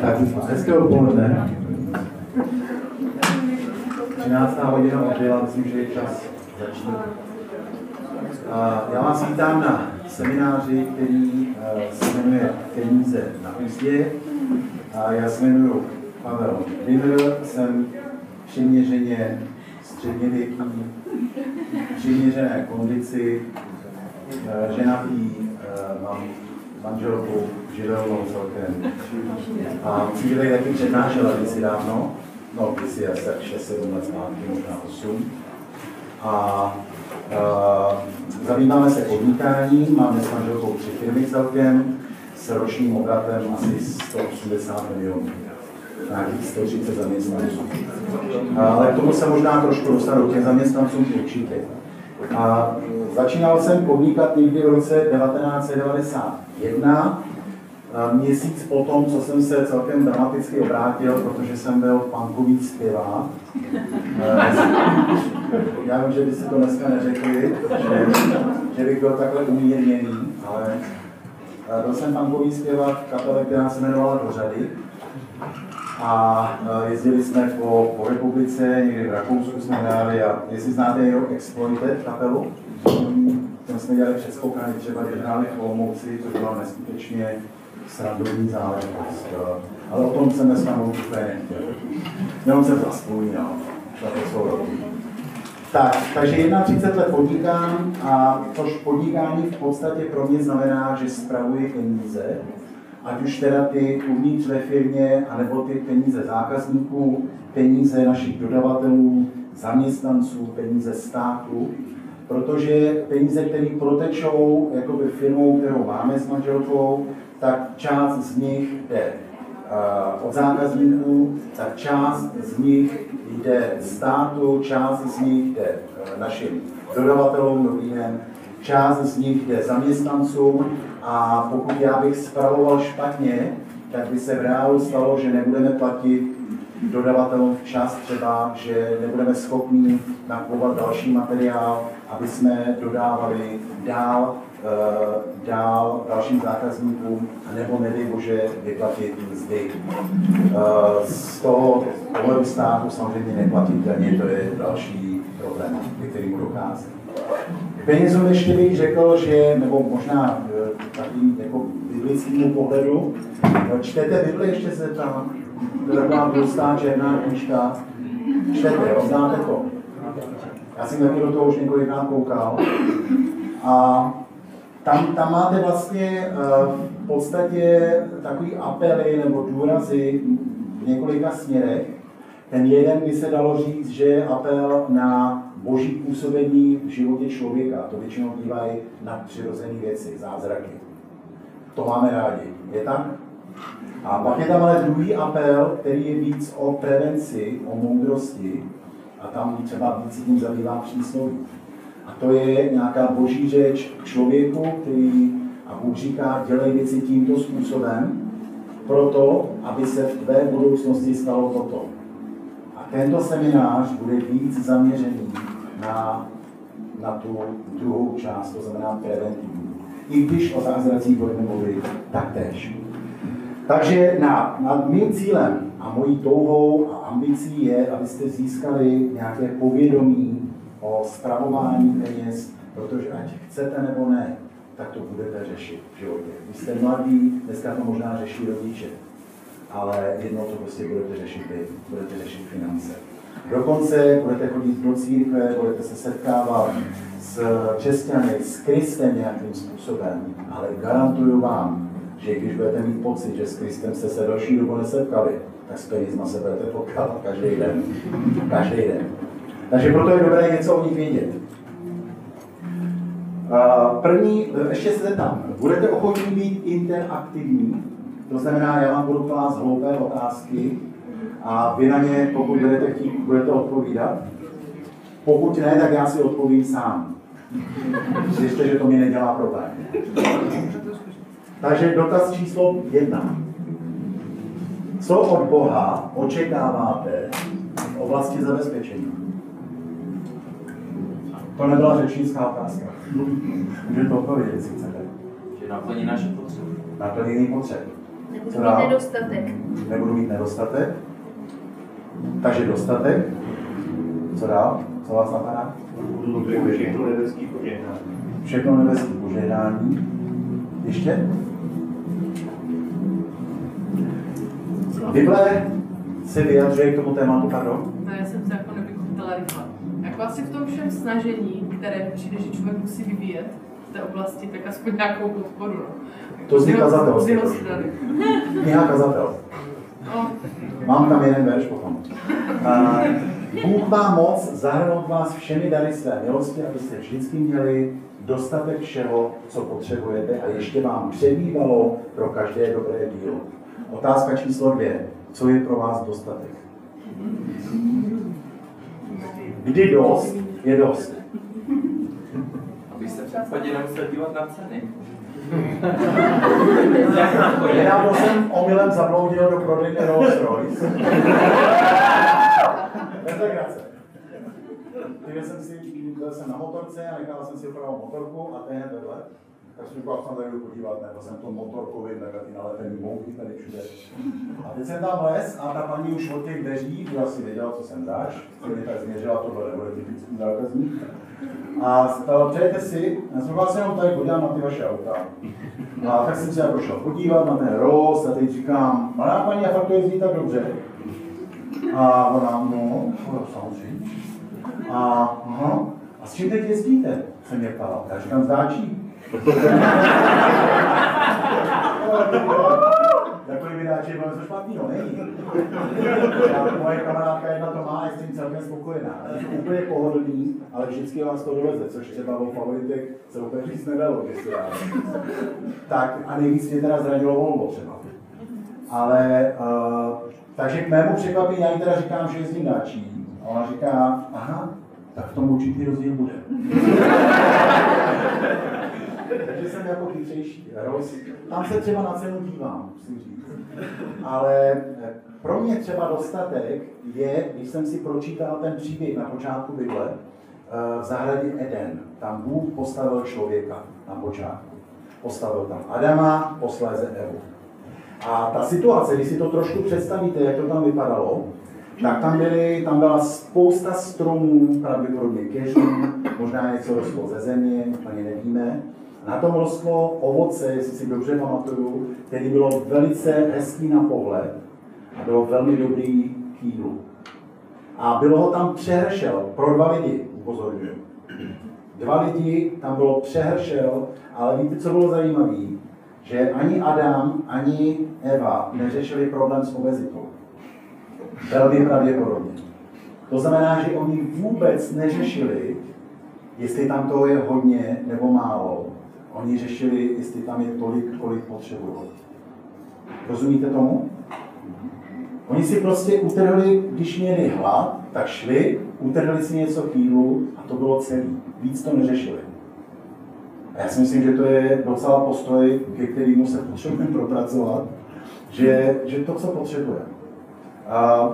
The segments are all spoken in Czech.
Tak, hezké odpoledne. 13. hodina odjela, myslím, že je čas začít. Já vás vítám na semináři, který eh, se jmenuje Peníze na úzdě. Já se jmenuji Pavel Wimmer, jsem přiměřeně středněvěký, přiměřené kondici, eh, ženatý, eh, mám manželku živelnou celkem. A cíle, jaký přednášela kdysi dávno, no kdysi asi 6-7 let zpátky, možná 8. A uh, zabýváme se podnikáním, máme s manželkou tři firmy celkem, s ročním obratem asi 180 milionů nějakých 130 zaměstnanců. Ale k tomu se možná trošku dostanu, těm zaměstnancům určitě. A začínal jsem podnikat někdy v roce 1991, měsíc po tom, co jsem se celkem dramaticky obrátil, protože jsem byl punkový zpěvák. Já vím, že by si to dneska neřekli, že, že bych byl takhle umírněný, ale byl jsem punkový zpěvák v kapele, která se jmenovala Do řady a e, jezdili jsme po, po republice, někdy v Rakousku jsme hráli a jestli znáte jeho Exploited kapelu, tam jsme dělali předskoukání, třeba když hráli v Olomouci, to byla neskutečně srandovní záležitost. Ale o tom jsem dneska mluvit úplně nechtěl. Jenom jsem to vzpomínal, to. Tak, takže 31 let podnikám a což podnikání v podstatě pro mě znamená, že spravuji peníze, ať už teda ty uvnitř ve firmě, anebo ty peníze zákazníků, peníze našich dodavatelů, zaměstnanců, peníze státu, protože peníze, které protečou jakoby firmou, kterou máme s manželkou, tak část z nich jde uh, od zákazníků, tak část z nich jde státu, část z nich jde uh, našim dodavatelům, den, část z nich jde zaměstnancům a pokud já bych spravoval špatně, tak by se v reálu stalo, že nebudeme platit dodavatelům včas třeba, že nebudeme schopni nakupovat další materiál, aby jsme dodávali dál, uh, dál dalším zákazníkům, nebo nedej bože vyplatit mzdy. Uh, z toho pohledu státu samozřejmě neplatit daně, to je další problém, ke kterému dochází. K penězům ještě bych řekl, že, nebo možná takovým jako biblickému pohledu, čtete Bibli, ještě se tam, to je taková černá knižka, čtete, jo, znáte to. Já jsem taky do toho už několikrát koukal. A tam, tam máte vlastně e, v podstatě takový apely nebo důrazy v několika směrech. Ten jeden by se dalo říct, že je apel na boží působení v životě člověka. To většinou bývají nadpřirozené věci, zázraky. To máme rádi. Je tak? A pak je tam ale druhý apel, který je víc o prevenci, o moudrosti, a tam třeba víc tím zabývá přísloví. A to je nějaká boží řeč k člověku, který a Bůh říká, dělej věci tímto způsobem, proto, aby se v tvé budoucnosti stalo toto. A tento seminář bude víc zaměřený na, na tu druhou část, to znamená preventivní. I když o zázracích budeme mluvit taktéž. Takže na, nad mým cílem a mojí touhou a ambicí je, abyste získali nějaké povědomí o zpravování peněz, protože ať chcete nebo ne, tak to budete řešit v životě. Vy jste mladí, dneska to možná řeší rodiče, ale jednou to prostě budete řešit vy, budete řešit finance. Dokonce budete chodit do církve, budete se setkávat s křesťany, s Kristem nějakým způsobem, ale garantuju vám, že když budete mít pocit, že s Kristem jste se další dobu nesetkali, tak s penězma se budete potkávat každý den. Každý den. Takže proto je dobré něco o nich vědět. První, ještě se zeptám, budete ochotní být interaktivní? To znamená, já vám budu klást hloupé otázky, a vy na ně, pokud budete chtít, budete odpovídat. Pokud ne, tak já si odpovím sám. Zjistě, že to mi nedělá problém. Takže dotaz číslo jedna. Co od Boha očekáváte v oblasti zabezpečení? To nebyla řečnická otázka. Můžete odpovědět, jestli chcete. Že naplní naše potřeby. Naplnění potřeb. Nebudu mít nedostatek. Nebudu mít nedostatek. Takže dostatek. Co dál? Co vás napadá? Budu všechno nebeský požehnání. Všechno nebeské požehnání. Ještě? Bible se vyjadřuje k tomu tématu, pardon? No, já jsem se jako nevykoupila rychle. Jak asi v tom všem snažení, které přijde, že člověk musí vyvíjet v té oblasti, tak aspoň nějakou podporu. No. To zní kazatel. Z jeho strany. Kniha kazatel. Mám tam jeden verš potom. A Bůh má moc zahrnout vás všemi dary své milosti, abyste vždycky měli dostatek všeho, co potřebujete a ještě vám přebývalo pro každé dobré dílo. Otázka číslo dvě. Co je pro vás dostatek? Kdy dost je dost? Aby se případně nemusel dívat na ceny. Nedávno jsem omylem zabloudil do prodejny Rolls Royce. Když jsem si, byl jsem na motorce a nechal jsem si opravovat motorku a ten je vedle. Tak jsem říkal, jsem tady podívat, nebo jsem to motorkový, takhle ty nalepený mouchy tady všude. A teď jsem tam les a ta paní už od těch dveří, už asi věděla, co jsem dáš, se mi tak změřila, tohle nebude typický zákazník. A stalo, přejete si, já jsem vás jenom tady podívám na ty vaše auta. A tak jsem se jako šel podívat na ten Rolls a teď říkám, malá paní, a fakt to jezdí tak dobře. A ona, no, no samozřejmě. A, aha, a s čím teď jezdíte? Jsem mě ptala. Já říkám, zdáčí. Takový vydáč je něco špatného, není. A moje kamarádka jedna to má je s tím celkem spokojená. Je úplně pohodlný, ale vždycky vás to doveze, což třeba o favoritech se úplně říct nedalo, jestli já. Tak a nejvíc mě teda zranilo Volvo třeba. Ale, uh, takže k mému překvapení já jí teda říkám, že jezdím dáčí. A ona říká, aha, tak v tom určitý rozdíl bude. Takže jsem jako chytřejší. Tam se třeba na cenu dívám, musím říct. Ale eh, pro mě třeba dostatek je, když jsem si pročítal ten příběh na počátku Bible, eh, v zahradě Eden. Tam Bůh postavil člověka na počátku. Postavil tam Adama, posléze Evu. A ta situace, když si to trošku představíte, jak to tam vypadalo, tak tam, byly, tam byla spousta stromů, pravděpodobně kežů, možná něco rostlo ze země, ani nevíme. Na tom rostlo ovoce, jestli si dobře pamatuju, které bylo velice hezký na pohled a bylo velmi dobrý k jídlu. A bylo ho tam přehršel pro dva lidi, upozorňuji. Dva lidi, tam bylo přehršel, ale víte, co bylo zajímavé? Že ani Adam, ani Eva neřešili problém s obezitou. Velmi pravděpodobně. To znamená, že oni vůbec neřešili, jestli tam toho je hodně nebo málo. Oni řešili, jestli tam je tolik, kolik potřebují. Rozumíte tomu? Oni si prostě utrhli, když měli hlad, tak šli, utrhli si něco k a to bylo celý. Víc to neřešili. A já si myslím, že to je docela postoj, ke kterému se potřebujeme propracovat, že, že to, co potřebujeme. A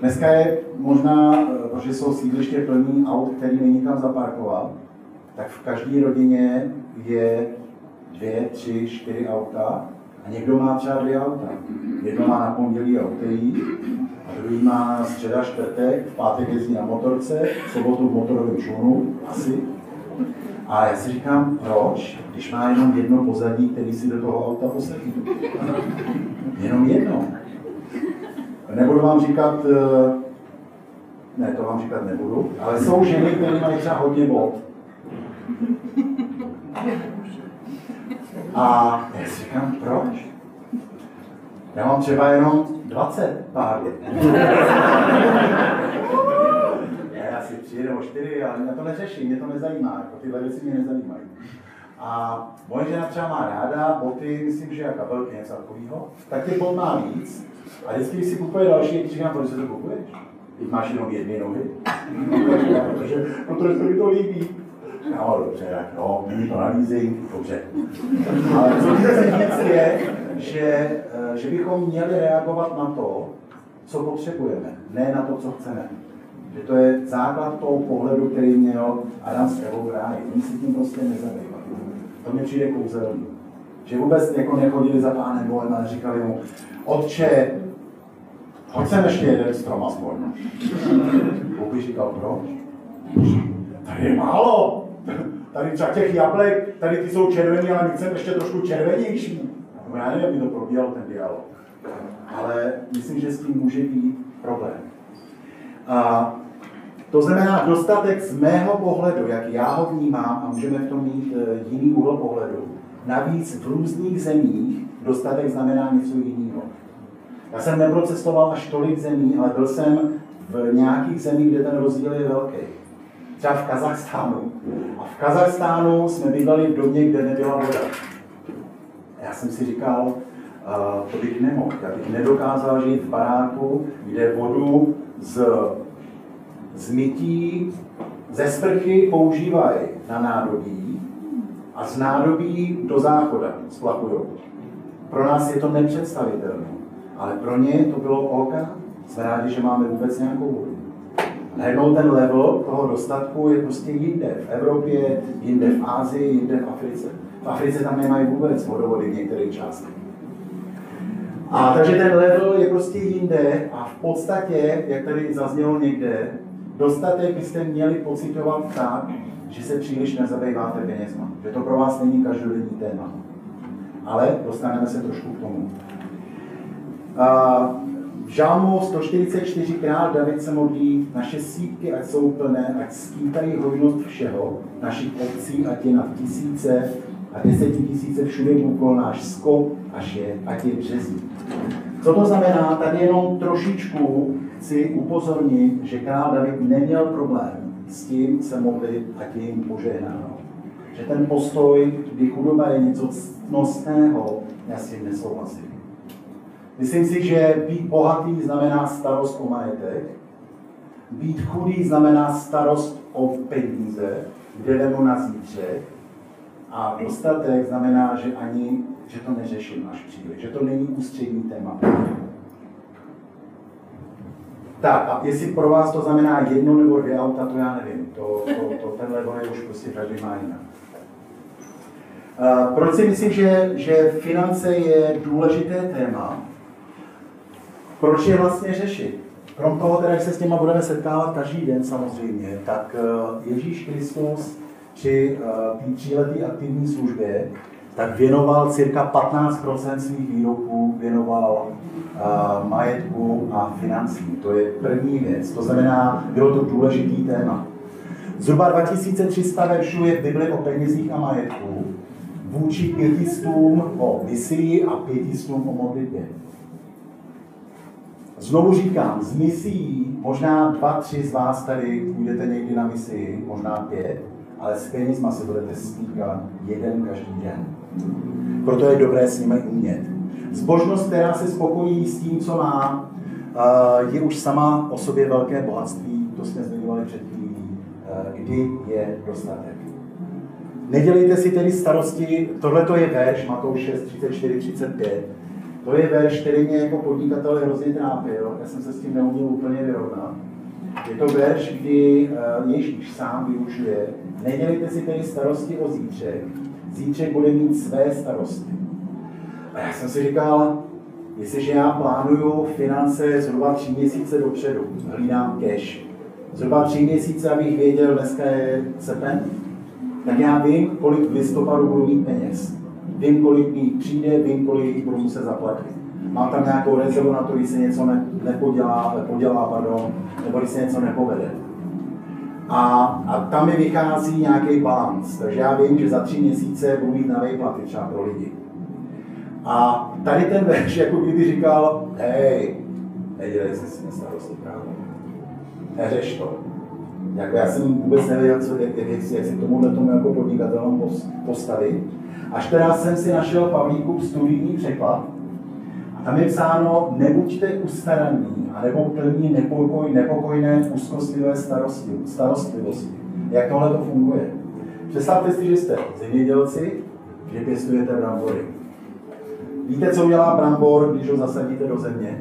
dneska je možná, eh, protože jsou sídliště plný aut, který není kam zaparkovat, tak v každé rodině je dvě, tři, čtyři auta a někdo má třeba dvě auta. Jedno má na pondělí a úterý, a druhý má středa, čtvrtek, v pátek jezdí na motorce, v sobotu v motorovém člunu, asi. A já si říkám, proč, když má jenom jedno pozadí, který si do toho auta posadí? Jenom jedno. Nebudu vám říkat, eh, ne, to vám říkat nebudu, ale jsou ženy, které mají třeba hodně bod. A já si říkám, proč? Já mám třeba jenom 20 pár. Já asi tři nebo čtyři, ale mě to neřeší, mě to nezajímá, jako tyhle věci mě nezajímají. A moje žena třeba má ráda boty, myslím, že jak kabelky, něco takového, tak těch bot má víc. A vždycky, když si kupuje další, jak říkám, proč se to kupuješ? Teď máš jenom jedny nohy. protože, protože se mi to líbí. No, dobře, tak no, není to na leasing, dobře. Ale co chci říct je, že, že bychom měli reagovat na to, co potřebujeme, ne na to, co chceme. Že to je základ toho pohledu, který měl Adam s Evou. Oni si tím prostě nezabývali. To mě přijde kouzelný. Že vůbec jako nechodili za pánem Bohem, ale říkali mu, otče, hoď sem ještě jeden strom aspoň. Bůh říkal, proč? Tady je málo. Tady třeba těch jablek, tady ty jsou červený, ale my chceme ještě trošku červenější. No já nevím, jak by to probíhalo ten dialog. Ale myslím, že s tím může být problém. A to znamená dostatek z mého pohledu, jak já ho vnímám, a můžeme v tom mít eh, jiný úhel pohledu. Navíc v různých zemích dostatek znamená něco jiného. Já jsem neprocestoval až tolik zemí, ale byl jsem v nějakých zemích, kde ten rozdíl je velký. Třeba v Kazachstánu. A v Kazachstánu jsme bydleli v domě, kde nebyla voda. Já jsem si říkal, uh, to bych nemohl. Já bych nedokázal žít v baráku, kde vodu z, z mytí, ze sprchy používají na nádobí a z nádobí do záchoda splachují. Pro nás je to nepředstavitelné, ale pro ně to bylo OK. Jsme rádi, že máme vůbec nějakou vodu. Najednou ten level toho dostatku je prostě jinde. V Evropě, jinde v Ázii, jinde v Africe. V Africe tam nemají vůbec vodovody v některých částech. A takže ten level je prostě jinde a v podstatě, jak tady zaznělo někde, dostatek byste měli pocitovat tak, že se příliš nezabýváte penězma. Že to pro vás není každodenní téma. Ale dostaneme se trošku k tomu. A v Žálmu 144krát David se modlí, naše sítky ať jsou plné, ať skýtají hojnost všeho, našich obcí, ať je na tisíce a desetitisíce všude úkol náš skop, až je, ať je březí. Co to znamená? Tady jenom trošičku chci upozornit, že král David neměl problém s tím se modlit, ať je jim požehnáno. Že ten postoj, kdy chudoba je něco ctnostného, já s tím nesouhlasím. Myslím si, že být bohatý znamená starost o majetek, být chudý znamená starost o peníze, kde vemu na zítřek, a dostatek znamená, že ani, že to neřeším až příliš, že to není ústřední téma. Tak a jestli pro vás to znamená jedno nebo dvě auta, to já nevím. To, to, to tenhle je už prostě každý má jinak. Uh, proč si myslím, že, že finance je důležité téma? Proč je vlastně řešit? Krom toho, teda, že se s těma budeme setkávat každý den samozřejmě, tak uh, Ježíš Kristus při uh, té tříleté aktivní službě tak věnoval cirka 15% svých výroků, věnoval uh, majetku a financím. To je první věc. To znamená, bylo to důležitý téma. Zhruba 2300 veršů je v Bibli o penězích a majetku, vůči pětistům o misii a pětistům o modlitbě. Znovu říkám, z misií možná dva, tři z vás tady půjdete někdy na misii, možná pět, ale s penězma se budete stýkat jeden každý den. Proto je dobré s nimi umět. Zbožnost, která se spokojí s tím, co má, je už sama o sobě velké bohatství, to jsme zmiňovali před chvílí, kdy je dostatek. Nedělejte si tedy starosti, tohle je verš Matouš 6, 34, 35. To je verš, který mě jako podnikatel hrozně trápil, já jsem se s tím neuměl úplně vyrovnat. Je to verš, kdy Ježíš sám využije, nedělejte si tedy starosti o zítřek, zítřek bude mít své starosti. A já jsem si říkal, jestliže já plánuju finance zhruba tři měsíce dopředu, hlídám cash, zhruba tři měsíce, abych věděl, dneska je srpen, tak já vím, kolik v listopadu budu mít peněz. Vím, kolik mi přijde, vím, kolik budu muset zaplatit. Mám tam nějakou rezervu na to, když se něco nepodělá, nepodělá pardon, nebo když se něco nepovede. A, a tam mi vychází nějaký balans. Takže já vím, že za tři měsíce budu mít na výplaty třeba pro lidi. A tady ten verš, jako kdyby říkal, hej, nedělej se s tím starosti právě. Neřeš to. Jako já jsem vůbec nevěděl, co, jak, jak, jak si tomuhle tomu jako podnikatelům postavit. Až teda jsem si našel Pavlíkův studijní překlad, a tam je psáno, nebuďte ustaraní, anebo plní nepokoj, nepokojné, úzkostlivé starosti, starostlivosti. Jak tohle to funguje? Představte si, že jste zemědělci, že pěstujete brambory. Víte, co udělá brambor, když ho zasadíte do země?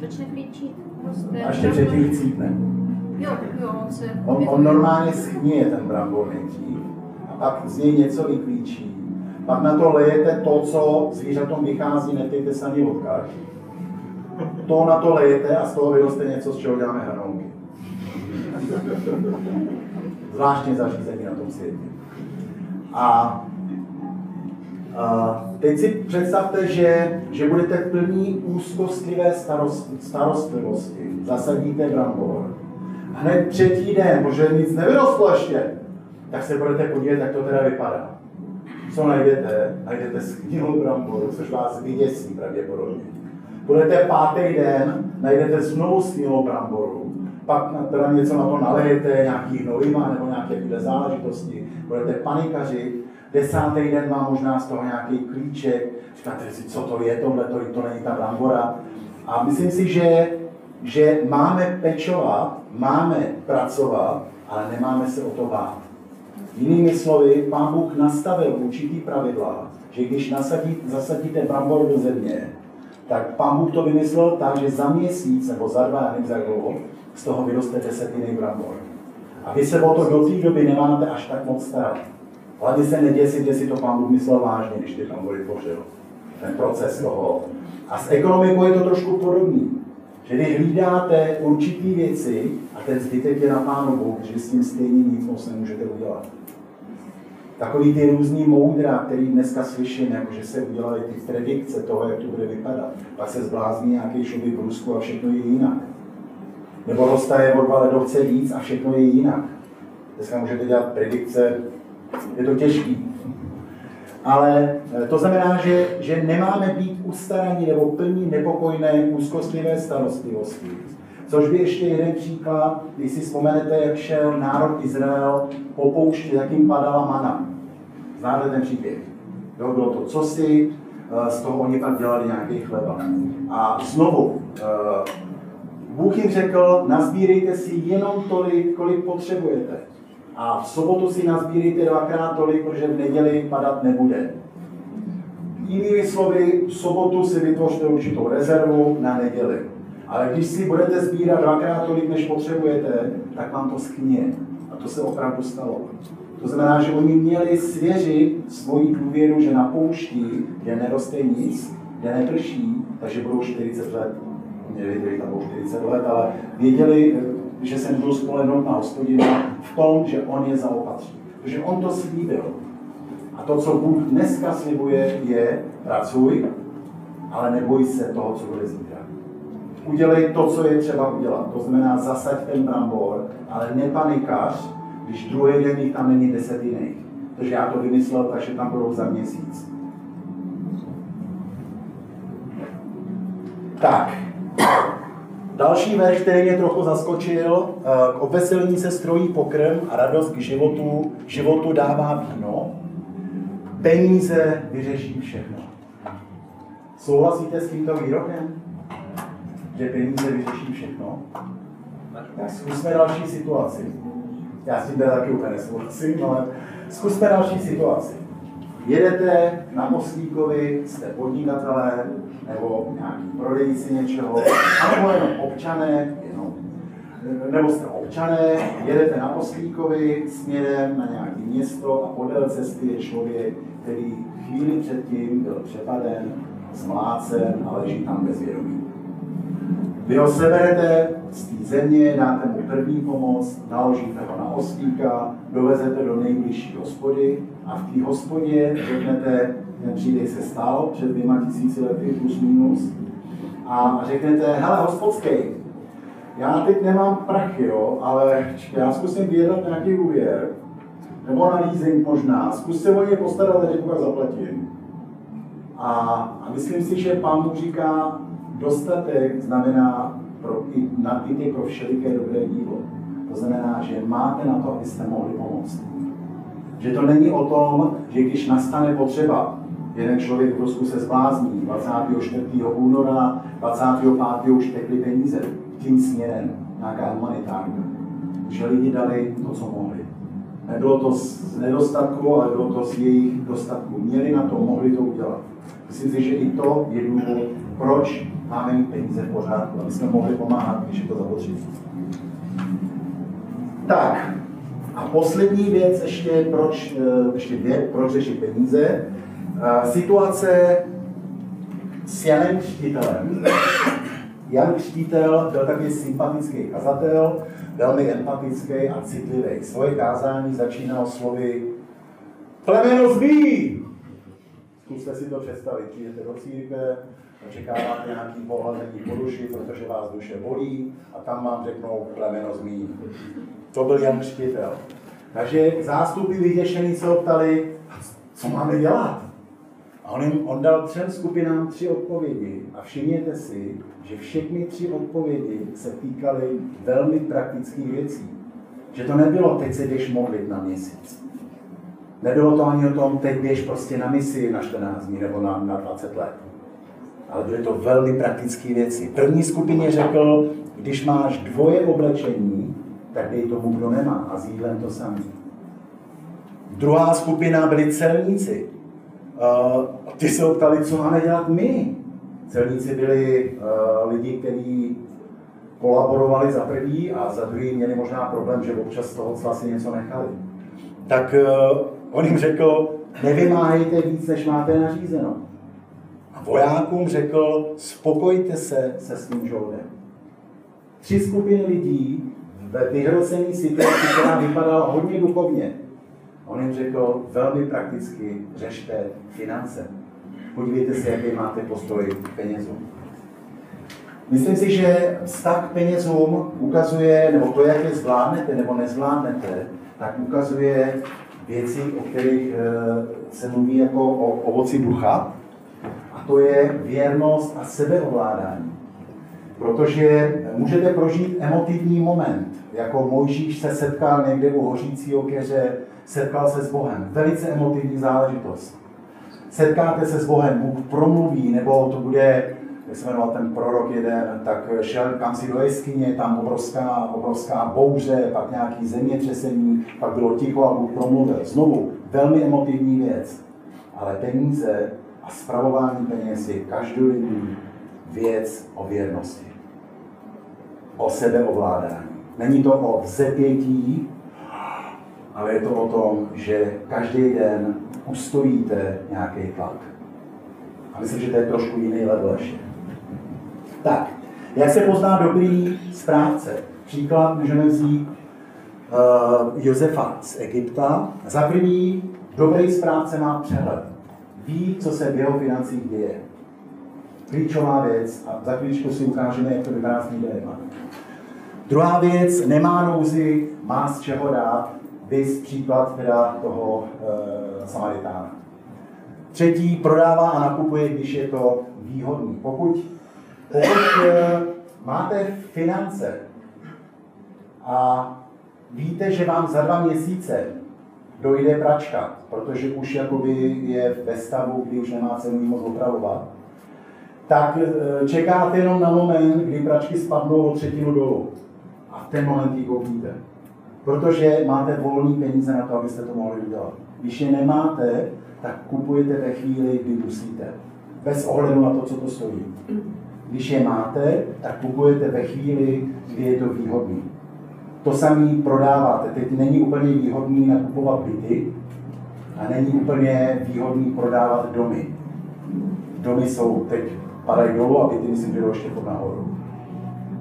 Začne klíčit. A ještě předtím cítne. Jo, jo, on se... On, on normálně schnije ten brambor nejdřív pak z něj něco vyklíčí pak na to lejete to, co zvířatům vychází, nepijte se ani odkaž. To na to lejete a z toho vyroste něco, z čeho děláme hranolky. Zvláštně zařízení na tom světě. A a teď si představte, že, že budete plní úzkostlivé starost, starostlivosti. Zasadíte brambor. Hned třetí den, protože nic nevyrostlo ještě, tak se budete podívat, jak to teda vypadá. Co najdete? Najdete schnilou bramboru, což vás vyděsí pravděpodobně. Budete pátý den, najdete znovu schnilou bramboru, pak teda něco na to nalejete, nějaký hnojiva nebo nějaké záležitosti, budete panikařit, desátý den má možná z toho nějaký klíček, říkáte si, co to je tohle, to, to není ta brambora. A myslím si, že, že máme pečovat, máme pracovat, ale nemáme se o to bát. Jinými slovy, pán Bůh nastavil určitý pravidla, že když nasadí, zasadíte bramboru do země, tak pán Bůh to vymyslel tak, že za měsíc nebo za dva, nevím za dlouho, z toho vyroste desetiny brambor. A vy se o to do té doby nemáte až tak moc starat. Hlavně se neděsit, že si to pán Bůh myslel vážně, když ty brambory tvořil. Ten proces toho. A s ekonomikou je to trošku podobný. Že vy hlídáte určitý věci ten zbytek je na pánu Bohu, že s tím stejně nic moc nemůžete udělat. Takový ty různý moudra, který dneska slyším, jako že se udělaly ty predikce toho, jak to bude vypadat. Pak se zblázní nějaký šuby v Rusku a všechno je jinak. Nebo roztaje o dva ledovce víc a všechno je jinak. Dneska můžete dělat predikce, je to těžký. Ale eh, to znamená, že, že nemáme být ustaraní nebo plní nepokojné, úzkostlivé starostlivosti. Což by ještě jeden příklad, když si vzpomenete, jak šel národ Izrael po poušti, jak jim padala mana. Znáte ten příběh? Jo, bylo to cosi, eh, z toho oni pak dělali nějaký chleba. A znovu, eh, Bůh jim řekl, nazbírejte si jenom tolik, kolik potřebujete. A v sobotu si nazbírejte dvakrát tolik, protože v neděli padat nebude. Jinými slovy, v sobotu si vytvořte určitou rezervu na neděli. Ale když si budete sbírat dvakrát tolik, než potřebujete, tak vám to schně. A to se opravdu stalo. To znamená, že oni měli svěřit svoji důvěru, že na poušti, kde neroste nic, kde neprší, takže budou 40 let. Nevěděli, tam budou 40 let, ale věděli, že se nebudou spolehnout na hospodina v tom, že on je zaopatří. Protože on to slíbil. A to, co Bůh dneska slibuje, je pracuj, ale neboj se toho, co bude zítra. Udělej to, co je třeba udělat. To znamená zasaď ten brambor, ale nepanikař, když druhý den jich tam není desetiny. Takže já to vymyslel, takže tam budou za měsíc. Tak, Další verš, který mě trochu zaskočil, eh, k obveselní se strojí pokrm a radost k životu, životu dává víno. Peníze vyřeší všechno. Souhlasíte s tímto výrokem? Že peníze vyřeší všechno? Tak zkusme další situaci. Já s tím teda taky úplně nesouhlasím, ale zkusme další situaci. Jedete na Moslíkovi, jste podnikatelé, nebo nějaký prodejci něčeho, nebo jenom občané, jenom, nebo jste občané, jedete na Moslíkovi směrem na nějaké město a podél cesty je člověk, který chvíli předtím byl přepaden, zmlácen a leží tam bez vědomí. Vy ho seberete z té země, dáte mu první pomoc, naložíte ho na oslíka, dovezete do nejbližší hospody a v té hospodě řeknete, ten příběh se stal před dvěma tisíci lety plus minus, a řeknete, hele, hospodský, já teď nemám prachy, jo, ale já zkusím vyjednat nějaký úvěr, nebo na leasing možná, zkuste o ně postarat, a pak zaplatím. A, a myslím si, že pán mu říká, dostatek znamená pro, i, nadbytek pro všeliké dobré dílo. To znamená, že máte na to, abyste mohli pomoct. Že to není o tom, že když nastane potřeba, jeden člověk v Rusku se zblázní, 24. února, 25. už tekly peníze tím směrem, nějaká humanitární. Že lidi dali to, co mohli. Nebylo to z nedostatku, ale bylo to z jejich dostatku. Měli na to, mohli to udělat. Myslím si, že i to je důvod, proč máme mít peníze v pořádku, aby jsme mohli pomáhat, když je to zapotřebí. Tak, a poslední věc ještě, proč, eh, ještě dvě, proč řešit peníze. Eh, Situace s Janem Křtitelem. Jan Křtitel byl takový sympatický kazatel, velmi empatický a citlivý. Svoje kázání začínal slovy Plemeno zví! Zkuste si to představit, přijdete do církve, očekáváte nějaký pohlazení po duši, protože vás duše bolí a tam vám řeknou plemeno zmí. To byl Jan Křtitel. Takže zástupy vyděšený se ho ptali, co máme dělat? A on, jim, on dal třem skupinám tři odpovědi a všimněte si, že všechny tři odpovědi se týkaly velmi praktických věcí. Že to nebylo, teď se jdeš modlit na měsíc. Nebylo to ani o tom, teď běž prostě na misi na 14 dní nebo na, na 20 let. Ale byly to velmi praktické věci. První skupině řekl, když máš dvoje oblečení, tak dej tomu, kdo nemá. A s jídlem to samé. Druhá skupina byli celníci. Uh, ty se ptali, co máme dělat my. Celníci byli uh, lidi, kteří kolaborovali za první a za druhý měli možná problém, že občas z toho si něco nechali. Tak uh, on jim řekl, nevymáhejte víc, než máte nařízeno. Vojákům řekl, spokojte se se svým žoldem. Tři skupiny lidí ve vyhrocené situaci, která vypadala hodně duchovně, On jim řekl velmi prakticky, řešte finance. Podívejte se, jaký máte postoj k penězům. Myslím si, že vztah k penězům ukazuje, nebo to, jak je zvládnete nebo nezvládnete, tak ukazuje věci, o kterých se mluví jako o ovoci ducha, to je věrnost a sebeovládání. Protože můžete prožít emotivní moment, jako Mojžíš se setkal někde u hořícího keře setkal se s Bohem. Velice emotivní záležitost. Setkáte se s Bohem, Bůh promluví, nebo to bude, jak se jmenoval ten prorok jeden, tak šel kam si do jeskyně, tam obrovská, obrovská bouře, pak nějaký zemětřesení, pak bylo ticho a Bůh promluvil. Znovu, velmi emotivní věc. Ale peníze a spravování peněz je každodenní věc o věrnosti. O sebeovládání. Není to o vzepětí, ale je to o tom, že každý den ustojíte nějaký tlak. A myslím, že to je trošku jiný level ještě. Tak, jak se pozná dobrý správce? Příklad můžeme vzít uh, Josefa z Egypta. Za první, dobrý správce má přehled. Ví, co se v jeho financích děje. Klíčová věc a za chvíličku si ukážeme, jak to vypadá s výdajema. Druhá věc, nemá nouzy, má z čeho dát, Vys příklad teda toho e, Samaritána. Třetí, prodává a nakupuje, když je to výhodný. Pokud, pokud e, máte finance a víte, že vám za dva měsíce dojde pračka, protože už jakoby je ve stavu, kdy už nemá cenu moc opravovat, tak e, čekáte jenom na moment, kdy pračky spadnou o třetinu dolů. A v ten moment ji koupíte protože máte volné peníze na to, abyste to mohli udělat. Když je nemáte, tak kupujete ve chvíli, kdy musíte. Bez ohledu na to, co to stojí. Když je máte, tak kupujete ve chvíli, kdy je to výhodné. To samé prodáváte. Teď není úplně výhodný nakupovat byty a není úplně výhodný prodávat domy. Domy jsou teď padají dolů a byty myslím, že jdou ještě nahoru.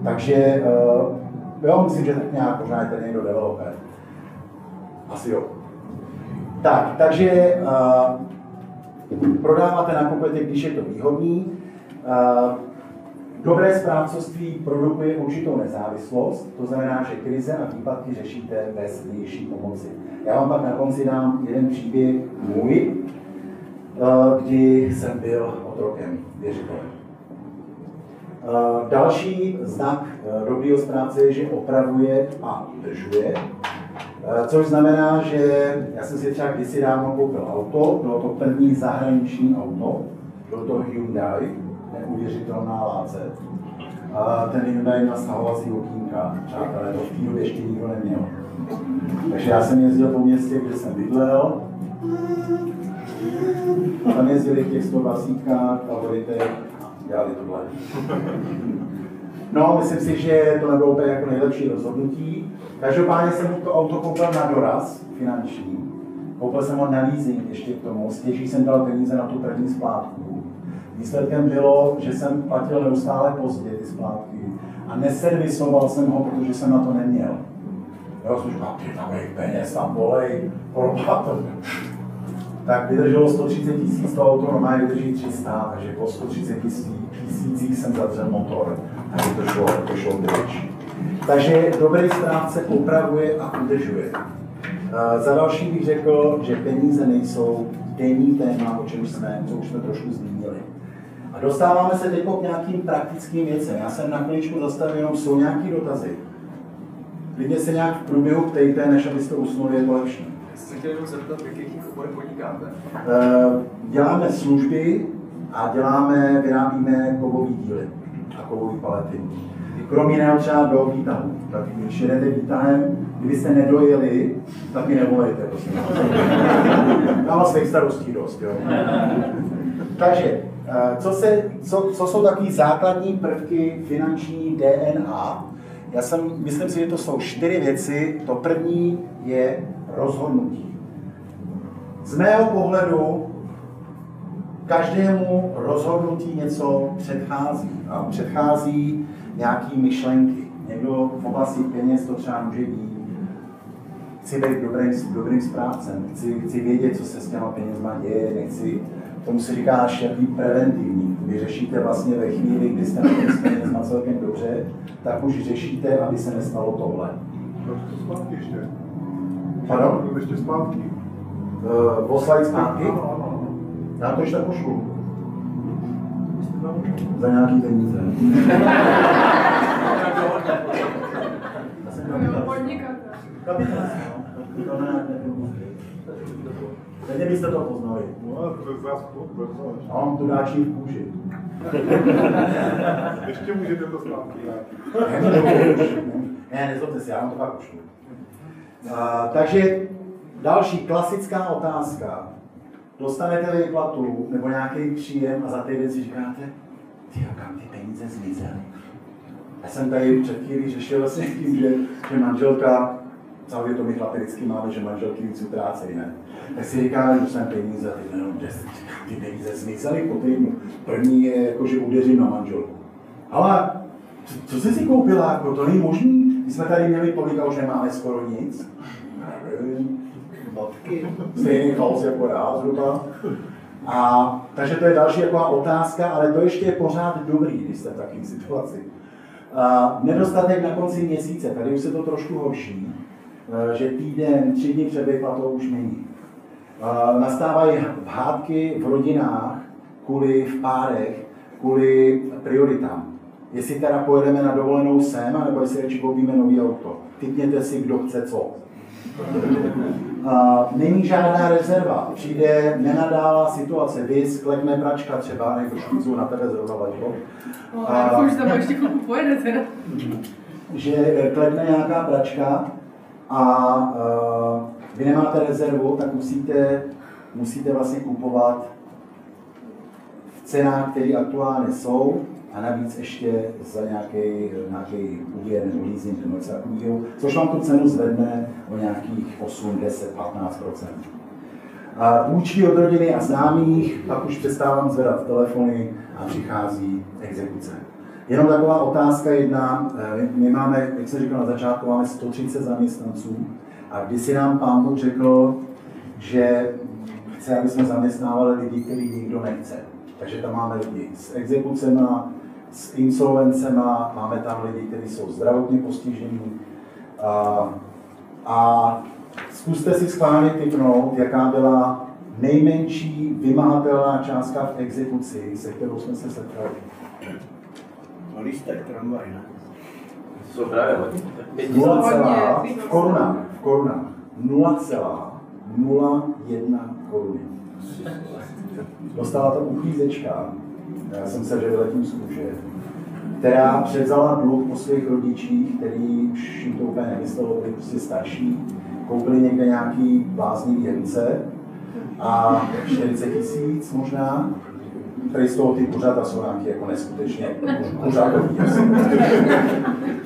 Takže eh, Jo, myslím, že tak nějak možná je tady někdo developer. Asi jo. Tak, takže uh, prodáváte, nakupujete, když je to výhodný. Dobré správcovství produkuje určitou nezávislost, to znamená, že krize a výpadky řešíte bez vnější pomoci. Já vám pak na konci dám jeden příběh můj, uh, kdy jsem byl otrokem věřitelem. Eh, další znak eh, dobrého správce je, že opravuje a udržuje. Eh, což znamená, že já jsem si třeba kdysi dávno koupil auto, bylo to první zahraniční auto, bylo to Hyundai, neuvěřitelná láce. A ten Hyundai měl stahovací okýnka, přátelé, to v té době ještě nikdo neměl. Takže já jsem jezdil po městě, kde jsem bydlel, tam jezdili v těch 120 favoritech dělali tohle. No, myslím si, že to nebylo úplně jako nejlepší rozhodnutí. Každopádně jsem to auto koupil na doraz finanční. koupil jsem ho na leasing ještě k tomu, stěží jsem dal peníze na tu první splátku. Výsledkem bylo, že jsem platil neustále pozdě ty splátky a neservisoval jsem ho, protože jsem na to neměl. Jo, jsem říkal, ty je peněz, tam volej, to. Tak vydrželo 130 tisíc, to auto normálně vydrží 300, takže po 130 tisících jsem zavřel motor, takže to šlo, to šlo pryč. Takže dobrý správce popravuje a udržuje. Uh, za další bych řekl, že peníze nejsou denní téma, o čem jsme, co už jsme trošku zmínili. Dostáváme se teď k nějakým praktickým věcem. Já jsem na chviličku zastavil, jenom jsou nějaké dotazy. Klidně se nějak v průběhu ptejte, než abyste usnuli, je to lepší. Já jsem se chtěl jenom zeptat, v jakých oborech podnikáte? Uh, děláme služby a děláme, vyrábíme kovové díly a kovové palety. Kromě jiného třeba do výtahu. Tak když jedete výtahem, kdybyste nedojeli, tak mi nevolejte, prosím. Mám vás svých starostí dost, jo. Takže, eh, co, se, co, co jsou takové základní prvky finanční DNA? Já jsem, myslím si, že to jsou čtyři věci. To první je rozhodnutí. Z mého pohledu každému rozhodnutí něco předchází. A předchází nějaký myšlenky. Někdo v oblasti peněz to třeba může být, chci být dobrým, dobrým správcem, chci, chci vědět, co se s těma penězma děje, nechci, tomu se říká šerpý preventivní. Vy řešíte vlastně ve chvíli, kdy jste na tom celkem dobře, tak už řešíte, aby se nestalo tohle. Proč to zpátky ještě? Pardon? To ještě zpátky. Uh, poslali zpátky? Ano, ano, ano. Já to ještě pošlu. Za nějaký peníze. Já jsem kapitalista. Podnikatel. To Teď byste to poznali. No, to je zás. A on tu dáčí v kůži. Ještě můžete to vrátit. ne, nezlobte se, já vám to pak pošlu. A, takže další klasická otázka. Dostanete výplatu nebo nějaký příjem a za ty věci říkáte, ty kam ty peníze zmizely. Já jsem tady před chvílí řešil vlastně tím, že, že manželka, celkově to my chlapi vždycky máme, že manželky víc utrácejí, ne? Tak si říká, že jsem peníze, teď jenom, že ty peníze zmizely po týdnu. První je jako, že udeřím na manželku. Ale co, co jsi si koupila, jako to není možný? My jsme tady měli tolik a už nemáme skoro nic. Stejný chaos jako já zhruba. A, takže to je další taková otázka, ale to ještě je pořád dobrý, když jste v takové situaci. A, nedostatek na konci měsíce, tady už se to trošku horší, a, že týden, tři dny před výplatou už není. Nastávají hádky v rodinách, kvůli v párech, kvůli prioritám. Jestli teda pojedeme na dovolenou sem, nebo jestli radši koupíme nový auto. Typněte si, kdo chce co. A není žádná rezerva, přijde nenadálá situace, vy sklekne pračka třeba, nebo švícu na tebe zrovna vadilo, No, a už tam ještě chvilku pojede teda. že klekne nějaká pračka a vy nemáte rezervu, tak musíte, musíte vlastně kupovat v cenách, které aktuálně jsou, a navíc ještě za nějaký, nějaký úvěr nebo leasing nebo něco takového, což vám tu cenu zvedne o nějakých 8, 10, 15 a Půjčky od rodiny a známých, pak už přestávám zvedat telefony a přichází exekuce. Jenom taková otázka jedna, eh, my máme, jak jsem říkal na začátku, máme 130 zaměstnanců a když si nám pán Bůh řekl, že chce, aby jsme zaměstnávali lidi, který nikdo nechce. Takže tam máme lidi s exekucema, s insolvencema, máme tam lidi, kteří jsou zdravotně postižení. A, a zkuste si schválně typnout, jaká byla nejmenší vymahatelná částka v exekuci, se kterou jsme se setkali. No lístek, tramvaj, ne? To jsou právě hodně. Pět tisíc. 0, Hodně, v korunách, korunách, 0,01 koruny. Dostala to uklízečka, já jsem se že letím z která převzala dluh po svých rodičích, který už jim to úplně nemyslelo, byli prostě starší, koupili někde nějaký bláznivý hrnce a 40 tisíc možná tady z toho ty kuřata jsou nějaký jako neskutečně kuřákový.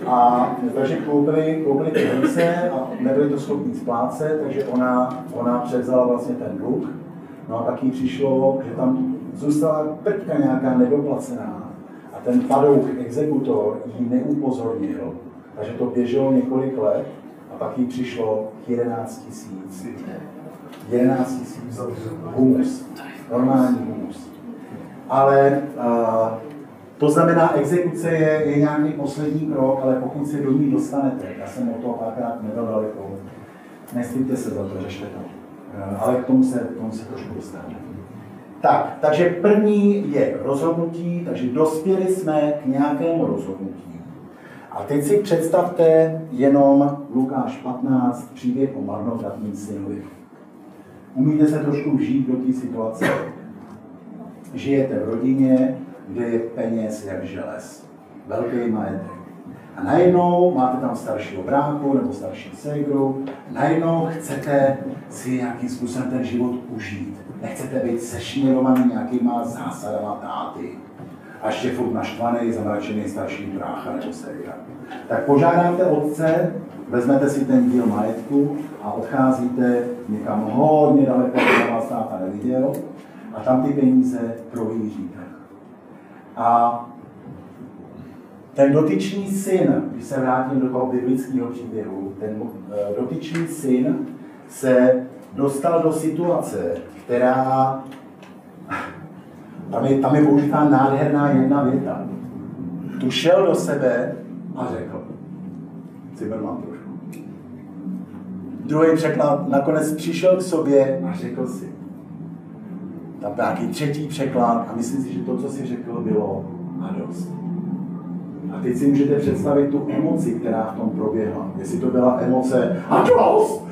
A takže koupili, koupili ty hrnce a nebyli to schopni splácet, takže ona, ona převzala vlastně ten dluh. No a tak jí přišlo, že tam zůstala prťka nějaká nedoplacená a ten padouk exekutor ji neupozornil, takže to běželo několik let a pak jí přišlo 11 tisíc. 11 tisíc humus, normální humus. Ale uh, to znamená, exekuce je, je nějaký poslední krok, ale pokud se do ní dostanete, já jsem o toho párkrát nebyl daleko, nestýďte se za to, řešte to. Uh, ale k tomu se, k tomu se trošku dostaneme. Tak, takže první je rozhodnutí, takže dospěli jsme k nějakému rozhodnutí. A teď si představte jenom Lukáš 15, příběh o marnotratným synovi. Umíte se trošku vžít do té situace? Žijete v rodině, kde je peněz jak želez. Velký majetek. A najednou máte tam staršího bráku nebo starší ségru, najednou chcete si nějakým způsobem ten život užít. Nechcete být sešněrovaný nějakýma zásadama táty. A ještě furt naštvaný, zamračený starší brácha nebo ségra. Tak požádáte otce, vezmete si ten díl majetku a odcházíte někam hodně daleko, kde vás táta neviděl a tam ty peníze prohlížíte. A ten dotyčný syn, když se vrátím do toho biblického příběhu, ten eh, dotyčný syn se dostal do situace, která, tam je, tam je použitá nádherná jedna věta. Tu šel do sebe a řekl. Zimmerman trošku. Druhý překlad, nakonec přišel k sobě a řekl si. Tam nějaký třetí překlad a myslím si, že to, co si řekl, bylo a dost. A teď si můžete představit tu emoci, která v tom proběhla. Jestli to byla emoce a dost!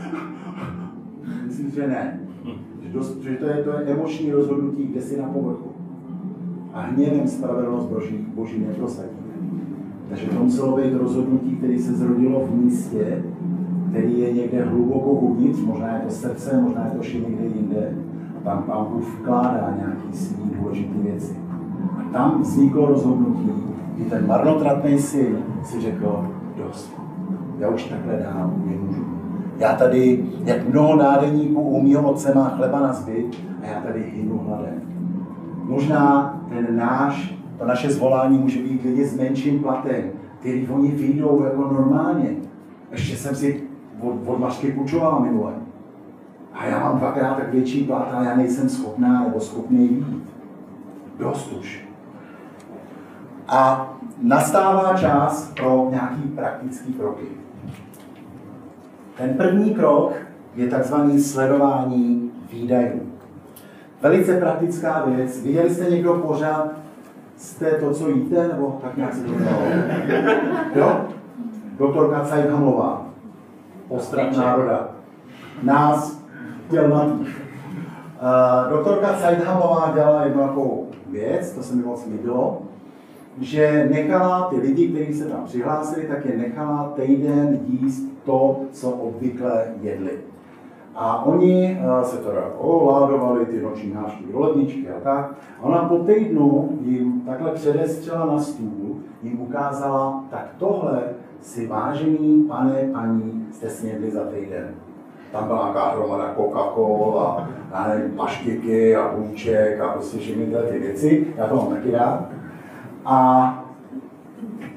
Myslím, že ne. Že, dost, že to, je, to je emoční rozhodnutí, kde si na povrchu. A hněvem spravedlnost boží, boží neprosadíme. Takže to muselo být rozhodnutí, které se zrodilo v místě, který je někde hluboko uvnitř, možná je to srdce, možná je to ještě někde jinde. Tam Bůh vkládá nějaký svý důležité věci. A tam vzniklo rozhodnutí, kdy ten marnotratný syn si řekl, dost, já už takhle dál nemůžu. Já tady, jak mnoho nádeníků u mýho otce má chleba na zbyt, a já tady hynu hladem. Možná ten náš, to naše zvolání může být lidi s menším platem, který oni vyjdou jako normálně. Ještě jsem si od, od Mašky půjčoval minule. A já mám dvakrát tak větší plat a já nejsem schopná nebo schopný jít. Dost už. A nastává čas pro nějaký praktický kroky. Ten první krok je takzvaný sledování výdajů. Velice praktická věc. Viděli jste někdo pořád jste to, co jíte, nebo tak nějak se to dělalo? Jo? Doktorka Cajthamová, postrat národa, nás dělnatých. Uh, doktorka Cajthamová dělala jednu takovou věc, to se mi moc líbilo, že nechala ty lidi, kteří se tam přihlásili, tak je nechala týden jíst to, co obvykle jedli. A oni uh, se teda ovládovali ty noční návštěvy do ledničky a tak. A ona po týdnu jim takhle předestřela na stůl, jim ukázala, tak tohle si vážený pane, paní, jste snědli za týden. Tam byla nějaká hromada Coca-Cola, a nevím, paštiky a hůček a prostě všechny tyhle ty věci. Já to mám taky rád. A,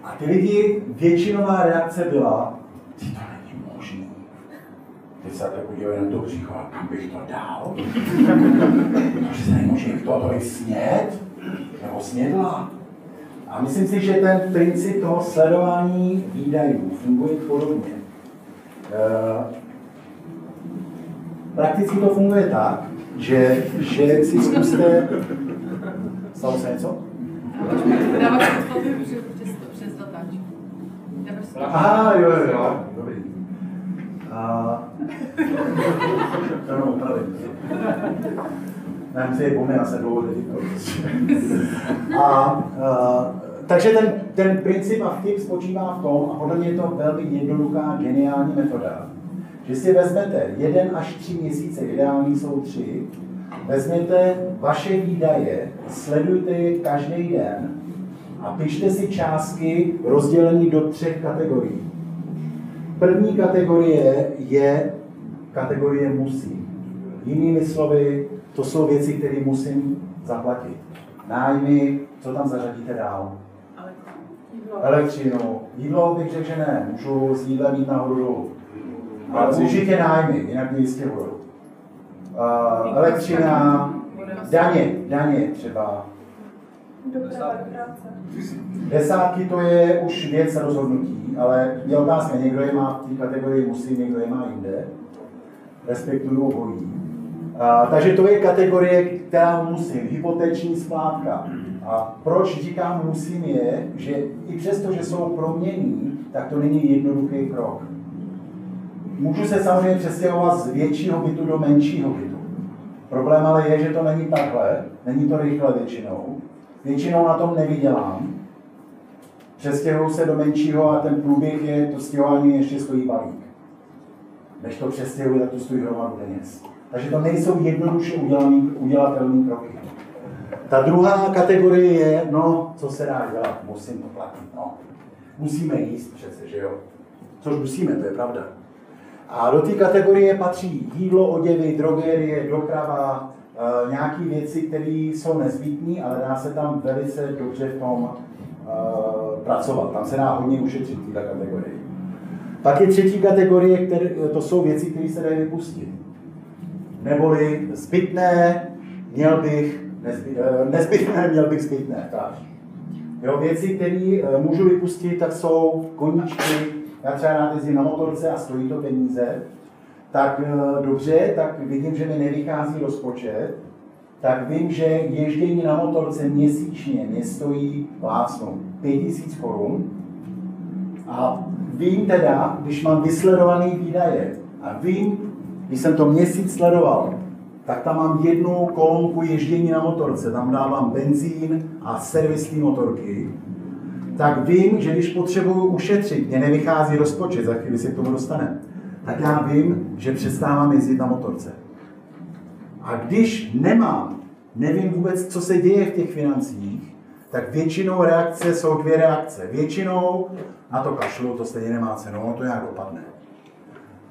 a ty lidi, většinová reakce byla, ty to není možný. Teď se takhle podívali na to břicho, a kam bych to dal? To se nemůže někdo to snět? Nebo snědla? A myslím si, že ten princip toho sledování výdajů funguje podobně. E, prakticky to funguje tak, že, že si zkuste... Stalo se něco? Dáváš přes, přes. Aha, jo, jo, jo. Dobrý. A... To jenom opravím. Ne, musí po mně se dlouho A, a, takže ten, ten princip a vtip spočívá v tom, a podle mě je to velmi jednoduchá, geniální metoda, že si vezmete jeden až tři měsíce, ideální jsou tři, vezměte vaše výdaje, sledujte je každý den a pište si částky rozdělené do třech kategorií. První kategorie je kategorie musí. Jinými slovy, to jsou věci, které musím zaplatit. Nájmy, co tam zařadíte dál? Elektřinu. Jídlo bych řekl, že ne. Můžu s jídlem jít nahoru dolů. Ale určitě nájmy, jinak mě jistě budou. Uh, elektřina, daně, daně třeba. Desátky to je už věc rozhodnutí, ale je otázka, někdo je má v té kategorii musí, někdo je má jinde. Respektuju obojí. A, takže to je kategorie, která musím, hypoteční splátka. A proč říkám musím je, že i přesto, že jsou proměnní, tak to není jednoduchý krok. Můžu se samozřejmě přestěhovat z většího bytu do menšího bytu. Problém ale je, že to není takhle, není to rychle většinou. Většinou na tom nevydělám. Přestěhuju se do menšího a ten průběh je, to stěhování ještě stojí balík. Než to přestěhuji, tak to stojí hromadu peněz. Takže to nejsou jednoduše udělaný, udělatelné kroky. Ta druhá kategorie je, no, co se dá dělat, musím to platit, no. Musíme jíst přece, že jo? Což musíme, to je pravda. A do té kategorie patří jídlo, oděvy, drogerie, doprava, e, nějaké věci, které jsou nezbytné, ale dá se tam velice dobře v tom e, pracovat. Tam se dá hodně ušetřit v této kategorii. Pak je třetí kategorie, které, to jsou věci, které se dají vypustit. Neboli zbytné, měl bych, nezby, e, nezbytné, měl bych zbytné. Tak. Jo, věci, které můžu vypustit, tak jsou koníčky, já třeba rád jezdím na motorce a stojí to peníze, tak eh, dobře, tak vidím, že mi nevychází rozpočet, tak vím, že ježdění na motorce měsíčně mě stojí plácnu 5000 korun. A vím teda, když mám vysledovaný výdaje a vím, když jsem to měsíc sledoval, tak tam mám jednu kolonku ježdění na motorce, tam dávám benzín a servisní motorky, tak vím, že když potřebuju ušetřit, mě nevychází rozpočet, za chvíli se k tomu dostane, tak já vím, že přestávám jezdit na motorce. A když nemám, nevím vůbec, co se děje v těch financích, tak většinou reakce jsou dvě reakce. Většinou na to kašlu, to stejně nemá cenu, ono to nějak dopadne.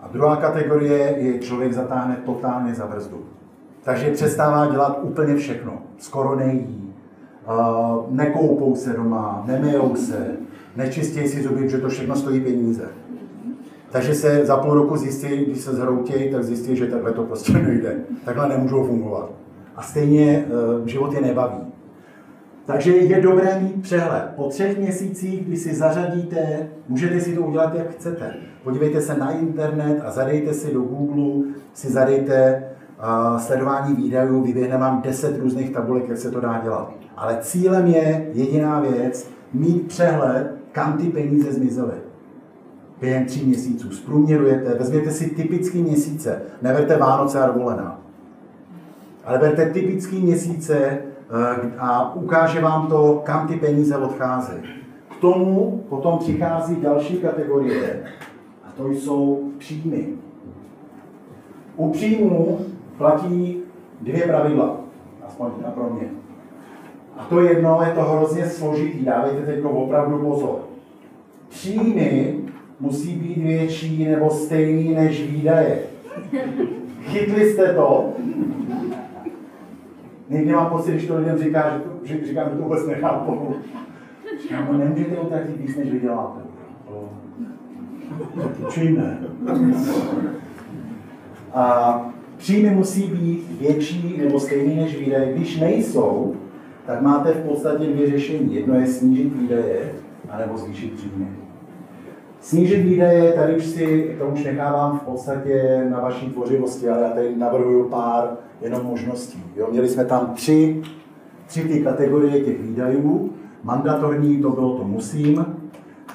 A druhá kategorie je, člověk zatáhne totálně za brzdu. Takže přestává dělat úplně všechno. Skoro nejí, nekoupou se doma, nemijou se, nečistějí si zuby, že to všechno stojí peníze. Takže se za půl roku zjistí, když se zhroutějí, tak zjistí, že takhle to prostě nejde. Takhle nemůžou fungovat. A stejně uh, život je nebaví. Takže je dobré mít přehled. Po třech měsících, kdy si zařadíte, můžete si to udělat, jak chcete. Podívejte se na internet a zadejte si do Google, si zadejte sledování výdajů, vyběhne vám 10 různých tabulek, jak se to dá dělat. Ale cílem je jediná věc, mít přehled, kam ty peníze zmizely. Během tří měsíců zprůměrujete, vezměte si typický měsíce, neberte Vánoce a dovolená. Ale berte typický měsíce eh, a ukáže vám to, kam ty peníze odcházejí. K tomu potom přichází další kategorie, a to jsou příjmy. U příjmů platí dvě pravidla, aspoň pro mě. A to jedno je to hrozně složitý, dávejte teď opravdu pozor. Příjmy musí být větší nebo stejný než výdaje. Chytli jste to? Někdy mám pocit, když to lidem říká, že, to, že říkám, že to vůbec nechápu. Říkám, nemůžete utratit víc, než vyděláte. Čím ne? A příjmy musí být větší nebo stejný než výdaje. Když nejsou, tak máte v podstatě dvě řešení. Jedno je snížit výdaje, anebo zvýšit příjmy. Snížit výdaje, tady už si, to už nechávám v podstatě na vaší tvořivosti, ale já tady navrhuju pár jenom možností. Jo, měli jsme tam tři, tři ty kategorie těch výdajů. Mandatorní, to bylo to musím.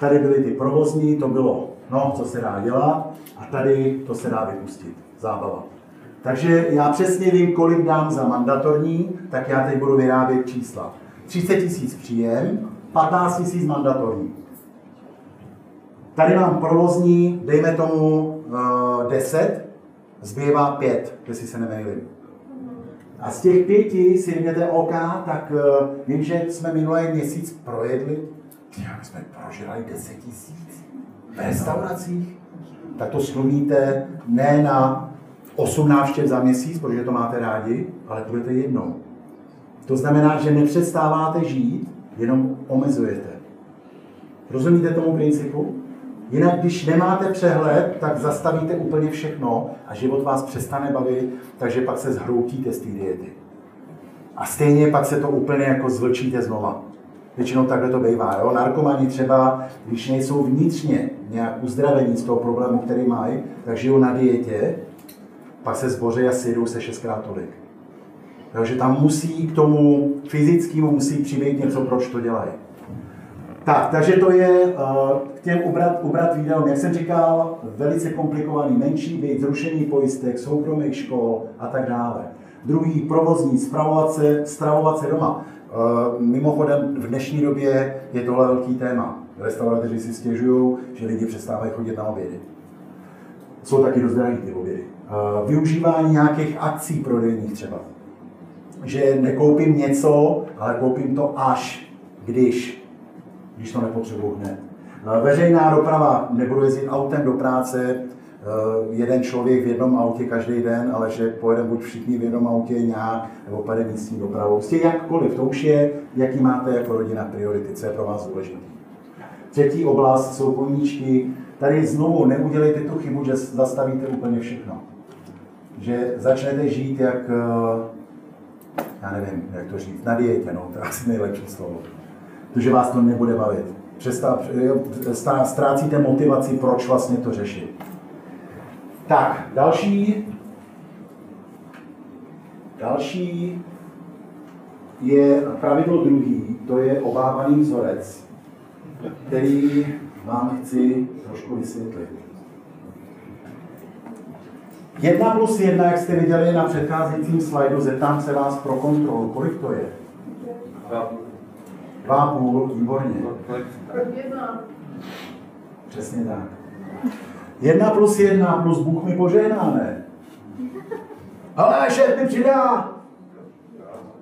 Tady byly ty provozní, to bylo, no, co se dá dělat. A tady to se dá vypustit, zábava. Takže já přesně vím, kolik dám za mandatorní, tak já teď budu vyrábět čísla. 30 tisíc příjem, 15 tisíc mandatorní. Tady mám provozní, dejme tomu uh, 10, zbývá 5, jestli se nemýlím. A z těch pěti si řeknete OK, tak uh, vím, že jsme minulý měsíc projedli, já, my jsme prožrali 10 tisíc v restauracích, tak to slumíte ne na 8 návštěv za měsíc, protože to máte rádi, ale budete jednou. To znamená, že nepřestáváte žít, jenom omezujete. Rozumíte tomu principu? Jinak, když nemáte přehled, tak zastavíte úplně všechno a život vás přestane bavit, takže pak se zhroutíte z té diety. A stejně pak se to úplně jako zvlčíte znova. Většinou takhle to bývá. Jo? Narkomani třeba, když nejsou vnitřně nějak uzdravení z toho problému, který mají, tak žijou na dietě, pak se zboří a syjdou se šestkrát tolik. Takže tam musí k tomu fyzickému musí přijít něco, proč to dělají. Tak, takže to je uh, k těm ubrat, ubrat výdajům, jak jsem říkal, velice komplikovaný, menší byt, zrušení pojistek, soukromých škol a tak dále. Druhý, provozní, stravovat se, stravovat se doma. Uh, mimochodem, v dnešní době je tohle velký téma. Restauratéři si stěžují, že lidi přestávají chodit na obědy. Jsou taky dost drahý ty obědy. Využívání nějakých akcí prodejních třeba. Že nekoupím něco, ale koupím to až, když když to nepotřebuji hned. Veřejná doprava, nebudu jezdit autem do práce, jeden člověk v jednom autě každý den, ale že pojedeme buď všichni v jednom autě nějak, nebo pojede místní dopravou. Prostě jakkoliv, to už je, jaký máte jako rodina priority, co je pro vás důležité. Třetí oblast jsou koníčky. Tady znovu neudělejte tu chybu, že zastavíte úplně všechno. Že začnete žít jak, já nevím, jak to říct, na dietě, no, to je asi nejlepší slovo protože vás to nebude bavit. Přestav, ztrácíte motivaci, proč vlastně to řešit. Tak, další, další je pravidlo druhý, to je obávaný vzorec, který vám chci trošku vysvětlit. Jedna plus jedna, jak jste viděli na předcházejícím slajdu, zeptám se vás pro kontrolu, kolik to je? Dva a půl, výborně. Jedna. Přesně tak. Jedna plus jedna plus Bůh mi požehná, ne? Ale šéf mi přidá!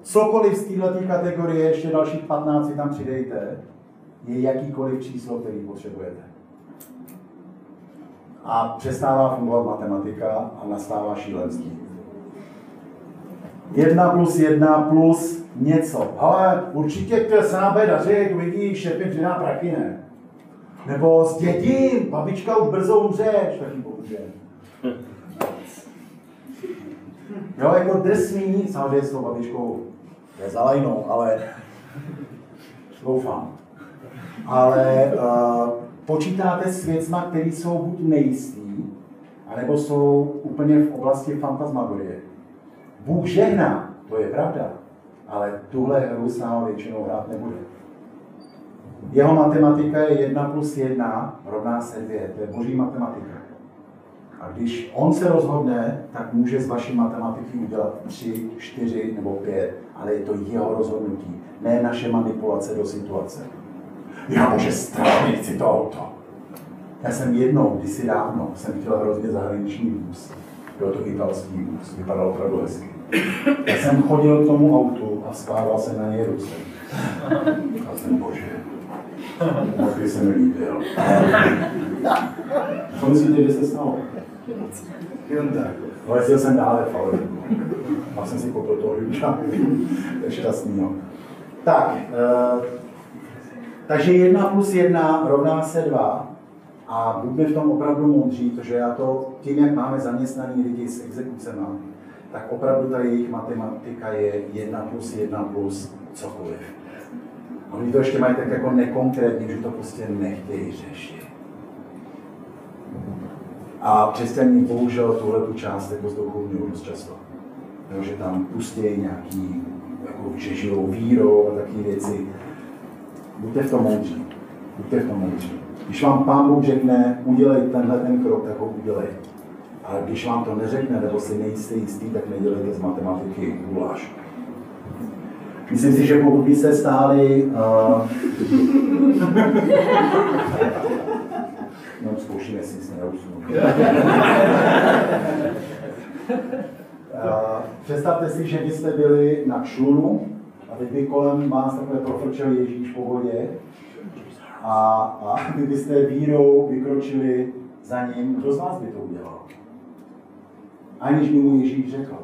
Cokoliv z této kategorie, ještě dalších 15 tam přidejte, je jakýkoliv číslo, který potřebujete. A přestává fungovat matematika a nastává šílenství. 1 plus 1 plus něco. Ale určitě se nám bude dařit, vidíš, šéf mi prachy, ne? Nebo s dětím, babička už brzo umřeš, taky bohužel. Jo, jako drsný, samozřejmě s tou babičkou je za lajnou, ale doufám. Ale uh, počítáte s věcma, které jsou buď nejistý, anebo jsou úplně v oblasti fantasmagorie. Bůh žehná, to je pravda, ale tuhle hru s námi většinou hrát nebude. Jeho matematika je 1 plus 1 rovná se 2, to je boží matematika. A když on se rozhodne, tak může z vaší matematiky udělat 3, 4 nebo 5, ale je to jeho rozhodnutí, ne naše manipulace do situace. Já bože, strašně chci to auto. Já jsem jednou, kdysi dávno, jsem chtěl hrozně zahraniční vůz. Byl to italský vůz, vypadal opravdu hezky. Já jsem chodil k tomu autu a skládal jsem na něj ruce. A jsem bože, taky se mi líbil. Co myslíte, že se stalo? Jen tak. Jezdil jsem dále v. Pak jsem si koupil toho Hyundai. to je šťastný, no. Tak, uh, takže 1 plus 1 rovná se 2. A buďme v tom opravdu moudří, protože já to tím, jak máme zaměstnaný lidi s exekucemi, tak opravdu ta jejich matematika je 1 plus 1 plus cokoliv. Oni to ještě mají tak jako nekonkrétně, že to prostě nechtějí řešit. A křesťaní bohužel tuhle tu část jako zdouchovňují dost často. Jo, že tam pustějí nějaký, jako, že žijou vírou a takové věci. Buďte v tom moudří. Buďte v tom moudří. Když vám pán Bůh řekne, udělej tenhle ten krok, tak ho udělej. Ale když vám to neřekne, nebo si nejste jistý, tak nedělejte z matematiky guláš. Myslím si, že pokud byste stáli... Uh... no, zkoušíme si, jestli neusnu. Uh, představte si, že byste byli na člunu a teď by kolem vás takhle profrčel Ježíš po vodě a, a vy byste vírou vykročili za ním. Kdo z vás by to udělal? Aniž by mu Ježíš řekl.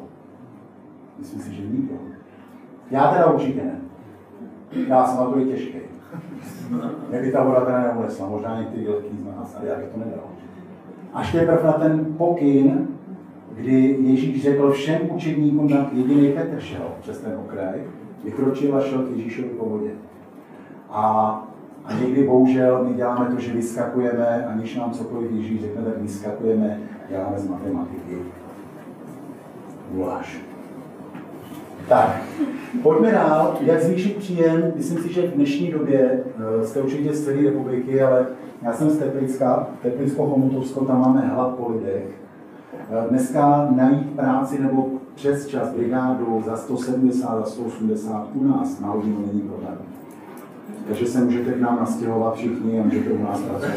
Myslím si, že nikdo. Já teda určitě ne. Já jsem na to i těžký. Mě by ta voda teda neunesla, možná některý velký z nás, ale já bych to nedal. Až teprve na ten pokyn, kdy Ježíš řekl všem učedníkům, na jediný Petr šel přes ten okraj, vykročil a šel k Ježíšovi po vodě. A, a někdy bohužel my děláme to, že vyskakujeme, aniž nám cokoliv Ježíš řekne, tak vyskakujeme, děláme z matematiky. Guláš. Tak, pojďme dál. Jak zvýšit příjem? Myslím si, že v dnešní době eh, jste určitě z celé republiky, ale já jsem z Teplicka, Teplicko-Chomutovsko, tam máme hlad po lidech. Eh, Dneska najít práci nebo přes čas brigádu za 170, za 180 u nás na hodinu není problém. Takže se můžete k nám nastěhovat všichni a můžete u nás pracovat.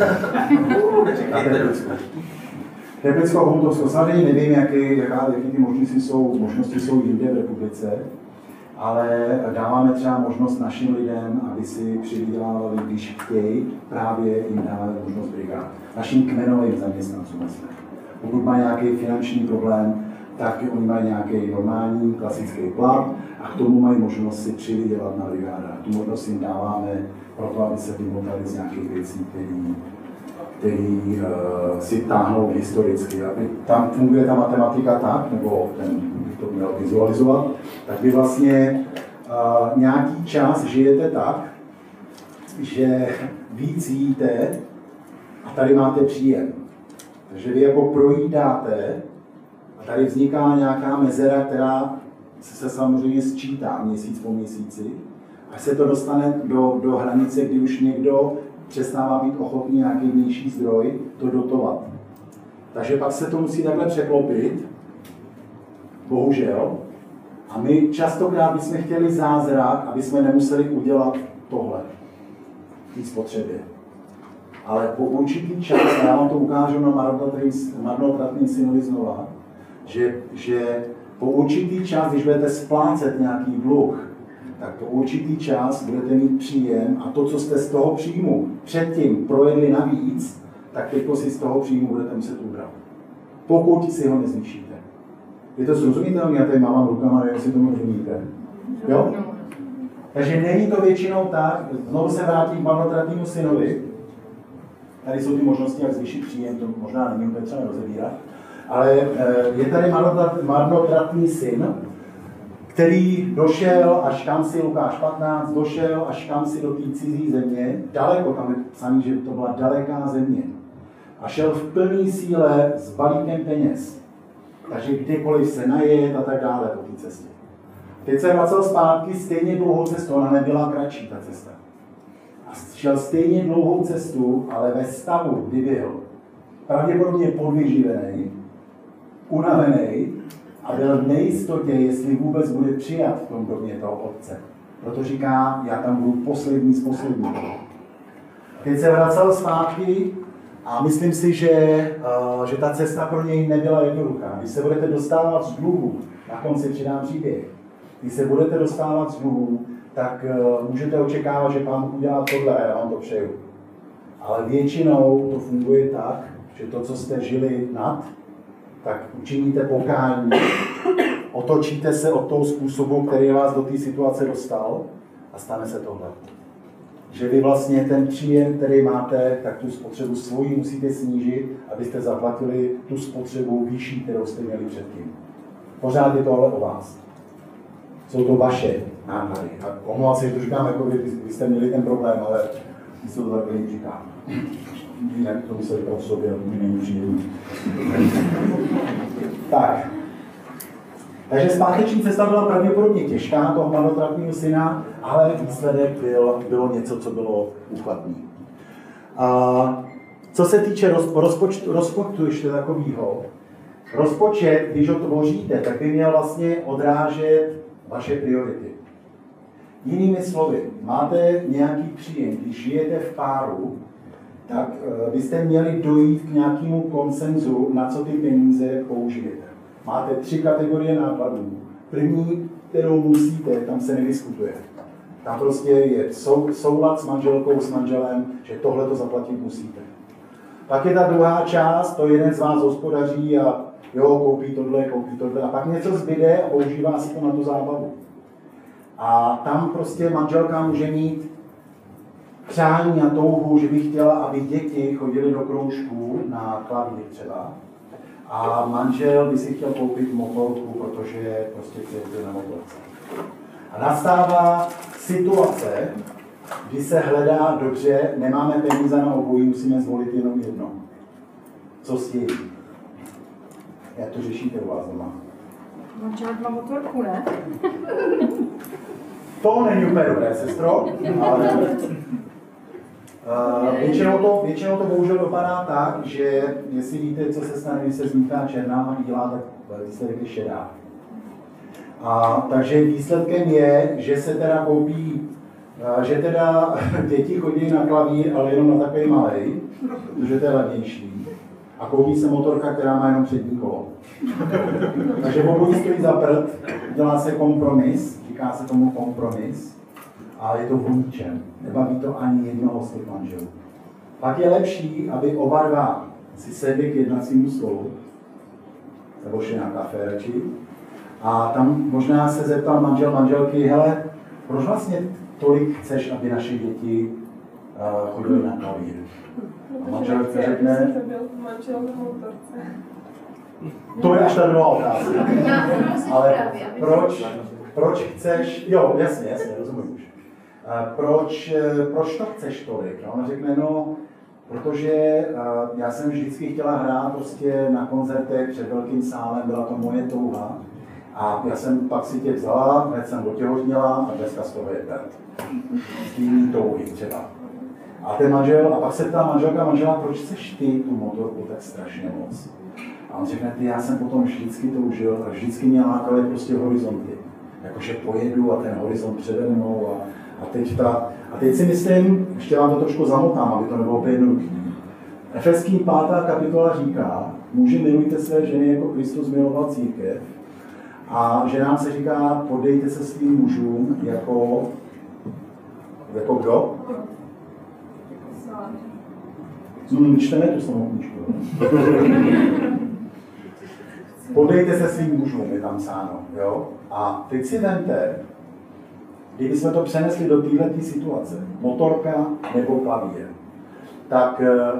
Teplicko Chomutovsko, samozřejmě nevím, jaký, jaká, jaký ty možnosti jsou, možnosti jsou jinde v republice, ale dáváme třeba možnost našim lidem, aby si přivydělávali, když chtějí, právě jim dáváme možnost brigád. Našim kmenovým zaměstnancům. Pokud má nějaký finanční problém, tak oni mají nějaký normální, klasický plat a k tomu mají možnost si přivydělat na brigádách. Tu možnost jim dáváme proto, aby se vymotali z nějakých věcí, které který uh, si táhnou historicky. Aby tam funguje ta matematika tak, nebo ten, bych to měl vizualizovat, tak vy vlastně uh, nějaký čas žijete tak, že víc jíte a tady máte příjem. Takže vy jako projídáte tady vzniká nějaká mezera, která se samozřejmě sčítá měsíc po měsíci, až se to dostane do, do hranice, kdy už někdo přestává být ochotný nějaký vnější zdroj to dotovat. Takže pak se to musí takhle překlopit, bohužel. A my častokrát bychom chtěli zázrak, aby jsme nemuseli udělat tohle té spotřebě. Ale po určitý čas, já vám to ukážu na marnotratný synovi znova, že, že po určitý čas, když budete splácet nějaký dluh, tak po určitý čas budete mít příjem a to, co jste z toho příjmu předtím projedli navíc, tak teď si z toho příjmu budete muset ubrat. Pokud si ho nezvýšíte. Je to srozumitelné, já tady mám rukama, nevím, jestli tomu rozumíte. Jo? Takže není to většinou tak, znovu se vrátím k marnotratnému synovi, tady jsou ty možnosti, jak zvýšit příjem, to možná není úplně třeba rozebírat, ale je tady marnotratný syn, který došel až kam si, Lukáš 15, došel až kam si do té cizí země, daleko, tam je psaný, že to byla daleká země. A šel v plné síle s balíkem peněz. Takže kdykoliv se najet a tak dále po té cestě. Teď se vracel zpátky stejně dlouhou cestu, ona nebyla kratší ta cesta. A šel stejně dlouhou cestu, ale ve stavu, kdy byl pravděpodobně podvyživený, unavený, a byl v nejistotě, jestli vůbec bude přijat v tom domě toho otce. Proto říká, já tam budu poslední z poslední. Teď se vracel zpátky a myslím si, že, uh, že ta cesta pro něj nebyla jednoduchá. Když se budete dostávat z dluhu, na konci přidám příběh, když se budete dostávat z dluhu, tak uh, můžete očekávat, že pán udělá tohle a já vám to přeju. Ale většinou to funguje tak, že to, co jste žili nad, tak učiníte pokání, otočíte se od toho způsobu, který vás do té situace dostal a stane se tohle. Že vy vlastně ten příjem, který máte, tak tu spotřebu svoji musíte snížit, abyste zaplatili tu spotřebu vyšší, kterou jste měli předtím. Pořád je tohle o vás. Jsou to vaše náklady. A omlouvám se, že to říkám, jako vy, vy jste měli ten problém, ale my se to takhle říkám jinak to museli o sobě, není příjemný. tak. Takže zpáteční cesta byla pravděpodobně těžká toho marnotratného syna, ale výsledek byl, bylo něco, co bylo úchvatný. A co se týče rozpočtu, rozpočtu ještě takového, rozpočet, když ho tvoříte, tak by měl vlastně odrážet vaše priority. Jinými slovy, máte nějaký příjem, když žijete v páru, tak eh, byste měli dojít k nějakému konsenzu, na co ty peníze použijete. máte tři kategorie nákladů. První, kterou musíte, tam se nedyskutuje. Tam prostě je sou, soulad s manželkou, s manželem, že tohle to zaplatit musíte. Pak je ta druhá část, to jeden z vás hospodaří a jo, koupí tohle, koupí tohle. A pak něco zbyde a používá si to na tu zábavu. A tam prostě manželka může mít přání a touhu, že by chtěla, aby děti chodili do kroužků na klavír třeba. A manžel by si chtěl koupit motorku, protože prostě chce na motorce. A nastává situace, kdy se hledá dobře, nemáme peníze na obojí, musíme zvolit jenom jedno. Co s tím? Jak to řešíte u vás doma? Manželek má motorku, ne? To není úplně dobré, sestro, ale většinou, to, většinou to bohužel dopadá tak, že jestli víte, co se stane, když se zmítá černá a bílá, tak výsledek je šedá. A takže výsledkem je, že se teda koupí, uh, že teda děti chodí na klavír, ale jenom na takový malý, protože to je levnější. A koupí se motorka, která má jenom přední kolo. Takže obojí stojí za prd, dělá se kompromis, říká se tomu kompromis, a je to v ničem. Nebaví to ani jednoho z těch manželů. Pak je lepší, aby oba dva si sedli k jednacímu stolu, nebo šli na kafe radši, a tam možná se zeptal manžel manželky, hele, proč vlastně tolik chceš, aby naše děti uh, chodily na klavír? A manželka řekne, to je až ta druhá otázka. Ale proč, proč chceš, jo, jasně, jasně, rozumím už. Proč, eh, proč to chceš tolik? A ona řekne, no, protože eh, já jsem vždycky chtěla hrát prostě na koncertech před velkým sálem, byla to moje touha. A já jsem pak si tě vzala, hned jsem otěhotněla a dneska z toho je ten. Z té touhy třeba. A ten manžel, a pak se ptá manželka manžela, proč chceš ty tu motorku tak strašně moc? A on řekne, ty, já jsem potom vždycky to užil a vždycky mě lákaly prostě horizonty. Jakože pojedu a ten horizont přede mnou a, a teď ta, a teď si myslím, ještě vám to trošku zamotám, aby to nebylo úplně jednoduché. Efeským 5. kapitola říká, muži milujte své ženy jako Kristus miloval církev a ženám se říká, podejte se svým mužům jako, jako kdo? Hmm, čteme tu samou knížku. Podejte se svým mužům, je tam psáno. Jo? A teď si vemte, kdyby jsme to přenesli do této situace, motorka nebo klavír, tak eh,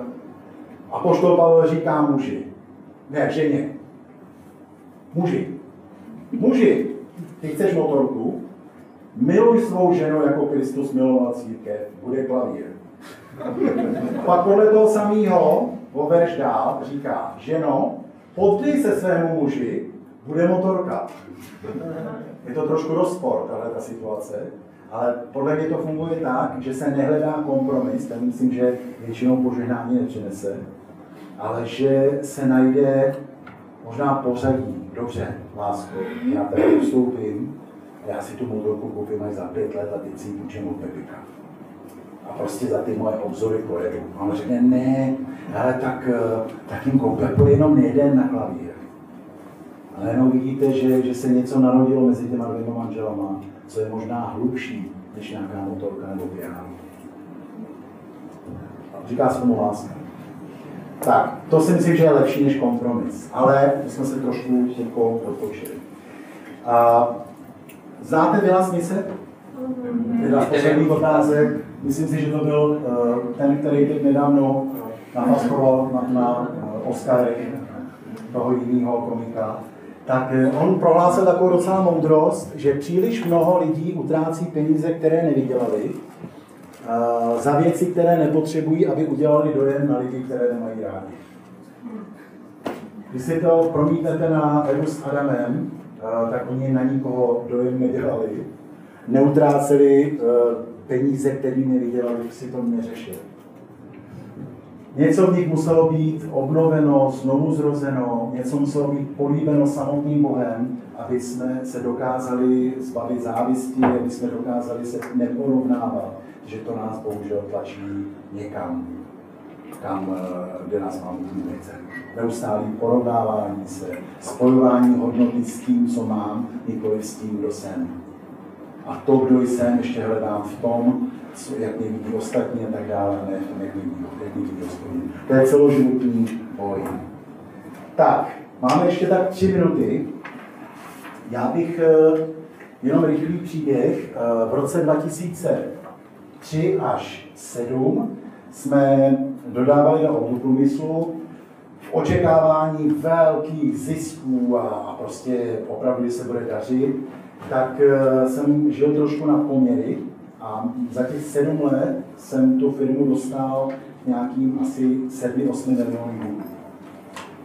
Apoštol Pavel říká muži, ne ženě, muži, muži, ty chceš motorku, miluj svou ženu jako Kristus miloval církev, bude klavír. Pak podle toho samého o verš dál říká, ženo, poddej se svému muži, bude motorka. Je to trošku rozpor, tahle ta situace, ale podle mě to funguje tak, že se nehledá kompromis, ten myslím, že většinou požehnání nepřinese, ale že se najde možná pořadí, dobře, lásko, já tady ustoupím, já si tu motorku koupím až za pět let a teď si ji půjčím od Pepika a prostě za ty moje obzory pojedu. A on řekne, ne, ale tak, eh, tak jim koupil jenom jeden na klavír. A najednou vidíte, že, že se něco narodilo mezi těma dvěma manželama, co je možná hlubší než nějaká motorka nebo piano. Říká se tomu láska. Tak, to si myslím, že je lepší než kompromis, ale my jsme se trošku jako odpočili. A znáte Vila Smise? Teda z posledních otázek, myslím si, že to byl uh, ten, který teď nedávno nafaskoval na, na uh, Oscary toho jiného komika. Tak uh, on prohlásil takovou docela moudrost, že příliš mnoho lidí utrácí peníze, které nevydělali, za věci, které nepotřebují, aby udělali dojem na lidi, které nemají rádi. Když si to promítnete na Evu s Adamem, tak oni na nikoho dojem nedělali neutráceli uh, peníze, které nevydělali, si to neřešili. Něco v nich muselo být obnoveno, znovu zrozeno, něco muselo být políbeno samotným Bohem, aby jsme se dokázali zbavit závisti, aby jsme dokázali se neporovnávat, že to nás bohužel tlačí někam. kam, eh, kde nás mám nechce. Neustálý porovnávání se, spojování hodnoty s tím, co mám, nikoli s tím, kdo jsem. A to, kdo jsem, ještě hledám v tom, co, jak mě vidí ostatní a tak dále, ne v tom, jak mě vidí, jak mě vidí hospodin. To je celoživotní boj. Tak, máme ještě tak tři minuty. Já bych eh, jenom rychlý příběh. Eh, V roce 2003 až 7 jsme dodávali do autoprůmyslu v očekávání velkých zisků a, prostě opravdu, se bude dařit, tak eh, jsem žil trošku na poměry a za těch sedm let jsem tu firmu dostal nějakým asi 7-8 milionů.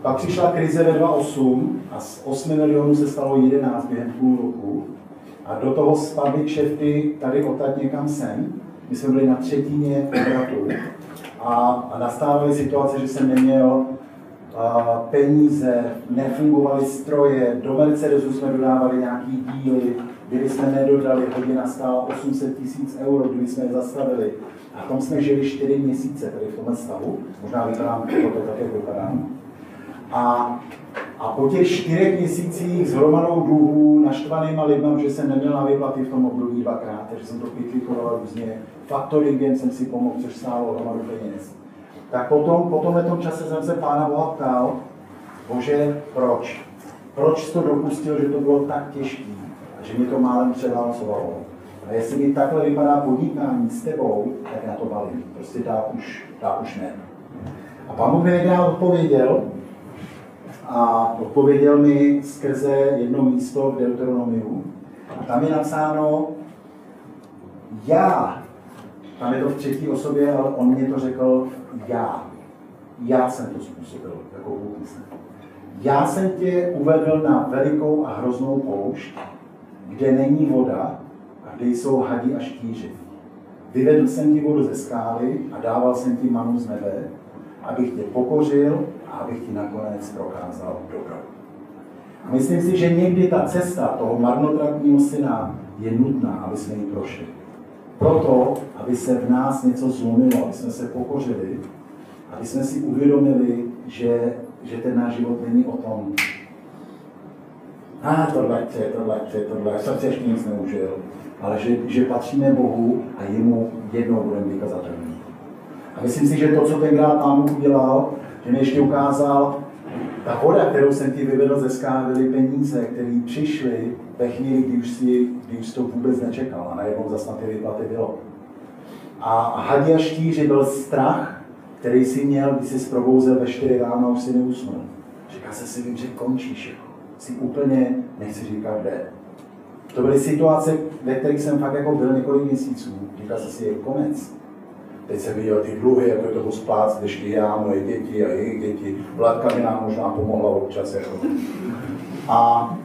Pak přišla krize ve 2008 a z 8 milionů se stalo 11 během půl roku. A do toho spadly kšefty tady odtaď někam sem. My jsme byli na třetině obratu a, a nastávaly situace, že jsem neměl a, peníze, nefungovaly stroje, do Mercedesu jsme dodávali nějaký díly, kdyby jsme nedodali, hodina stála 800 tisíc euro, kdyby jsme je zastavili. A v tom jsme žili 4 měsíce tady v tomhle stavu, možná vypadám, to tak, jak vypadám. A, a po těch čtyřech měsících s hromadou dluhů, naštvanýma lidma, že jsem neměl na výplaty v tom období dvakrát, takže jsem to pitlikoval různě, faktoringem jsem si pomohl, což stálo hromadu peněz. Tak potom, po tomhle tom čase jsem se Pána Boha ptal, Bože, proč? Proč to dopustil, že to bylo tak těžké, že mi to málem převálcovalo? A jestli mi takhle vypadá podnikání s tebou, tak na to balím. Prostě dá už, dá už ne. A pán Bůh mi odpověděl, a odpověděl mi skrze jedno místo v Deuteronomiu. A tam je napsáno, já, tam je to v třetí osobě, ale on mě to řekl já. Já jsem to způsobil, jako Bůh. Já jsem tě uvedl na velikou a hroznou poušť, kde není voda a kde jsou hadi a štíři. Vyvedl jsem ti vodu ze skály a dával jsem ti manu z nebe, abych tě pokořil a abych ti nakonec prokázal dobro. A myslím si, že někdy ta cesta toho marnotratního syna je nutná, aby jsme ji prošli. Proto, aby se v nás něco zlomilo, aby jsme se pokořili, aby jsme si uvědomili, že, že ten náš život není o tom, a tohle chce, tohle chce, tohle, jsem si ještě nic neužil, ale že, že patříme Bohu a jemu jednou budeme vykazatelní. A myslím si, že to, co tenkrát Pán Bůh udělal, že mi ještě ukázal, ta voda, kterou jsem ti vyvedl ze skály, peníze, které přišly ve chvíli, kdy už, si, kdy už to vůbec nečekal a najednou zase na ty vyplaty bylo. A hadě a štíři byl strach, který si měl, když jsi probouzel ve 4 ráno a už si neusnul. Říká se si, vím, že končíš. Jako. Si úplně, nechci říkat kde. To byly situace, ve kterých jsem fakt jako byl několik měsíců. Říkal jsem si, je konec. Teď jsem viděl ty dluhy, jako je toho spát, ještě já, moje děti a jejich děti. Vladka mi nám možná pomohla občas. Jako. A,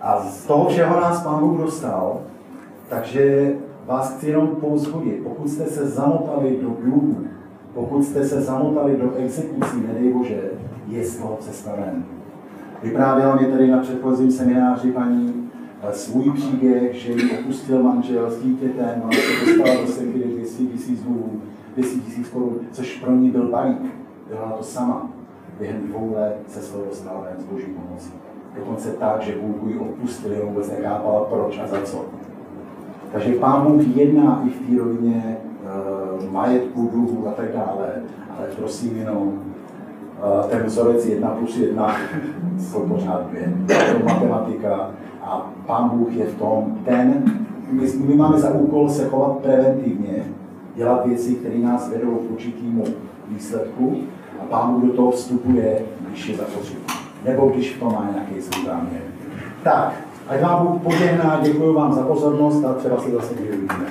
a z toho všeho nás Pán Bůh dostal, takže vás chci jenom pouzbudit, pokud jste se zamotali do dluhů, pokud jste se zamotali do exekucí, nedej Bože, je z toho cesta ven. Vyprávěla mě tady na předchozím semináři paní svůj příběh, že ji opustil manžel s dítětem a se dostala do sekdy 200 tisíc dluhů, 200 tisíc korun, což pro ní byl balík. Byla to sama. Během dvou let se svého dostala ven boží pomocí. Dokonce tak, že Bůh ji opustil, jenom vůbec nechápala proč a za co. Takže Pán Bůh jedná i v té rovině uh, majetku, dluhů a tak dále, ale prosím jenom, ten vzorec 1 plus 1 jsou pořád dvě. Je to matematika a Pán Bůh je v tom ten, my, my máme za úkol se chovat preventivně, dělat věci, které nás vedou k určitému výsledku a Pán Bůh do toho vstupuje, když je zapotřebí. Nebo když v tom má nějaký svůj záměr. Tak, ať vám Bůh požehná, děkuji vám za pozornost a třeba se zase uvidíme.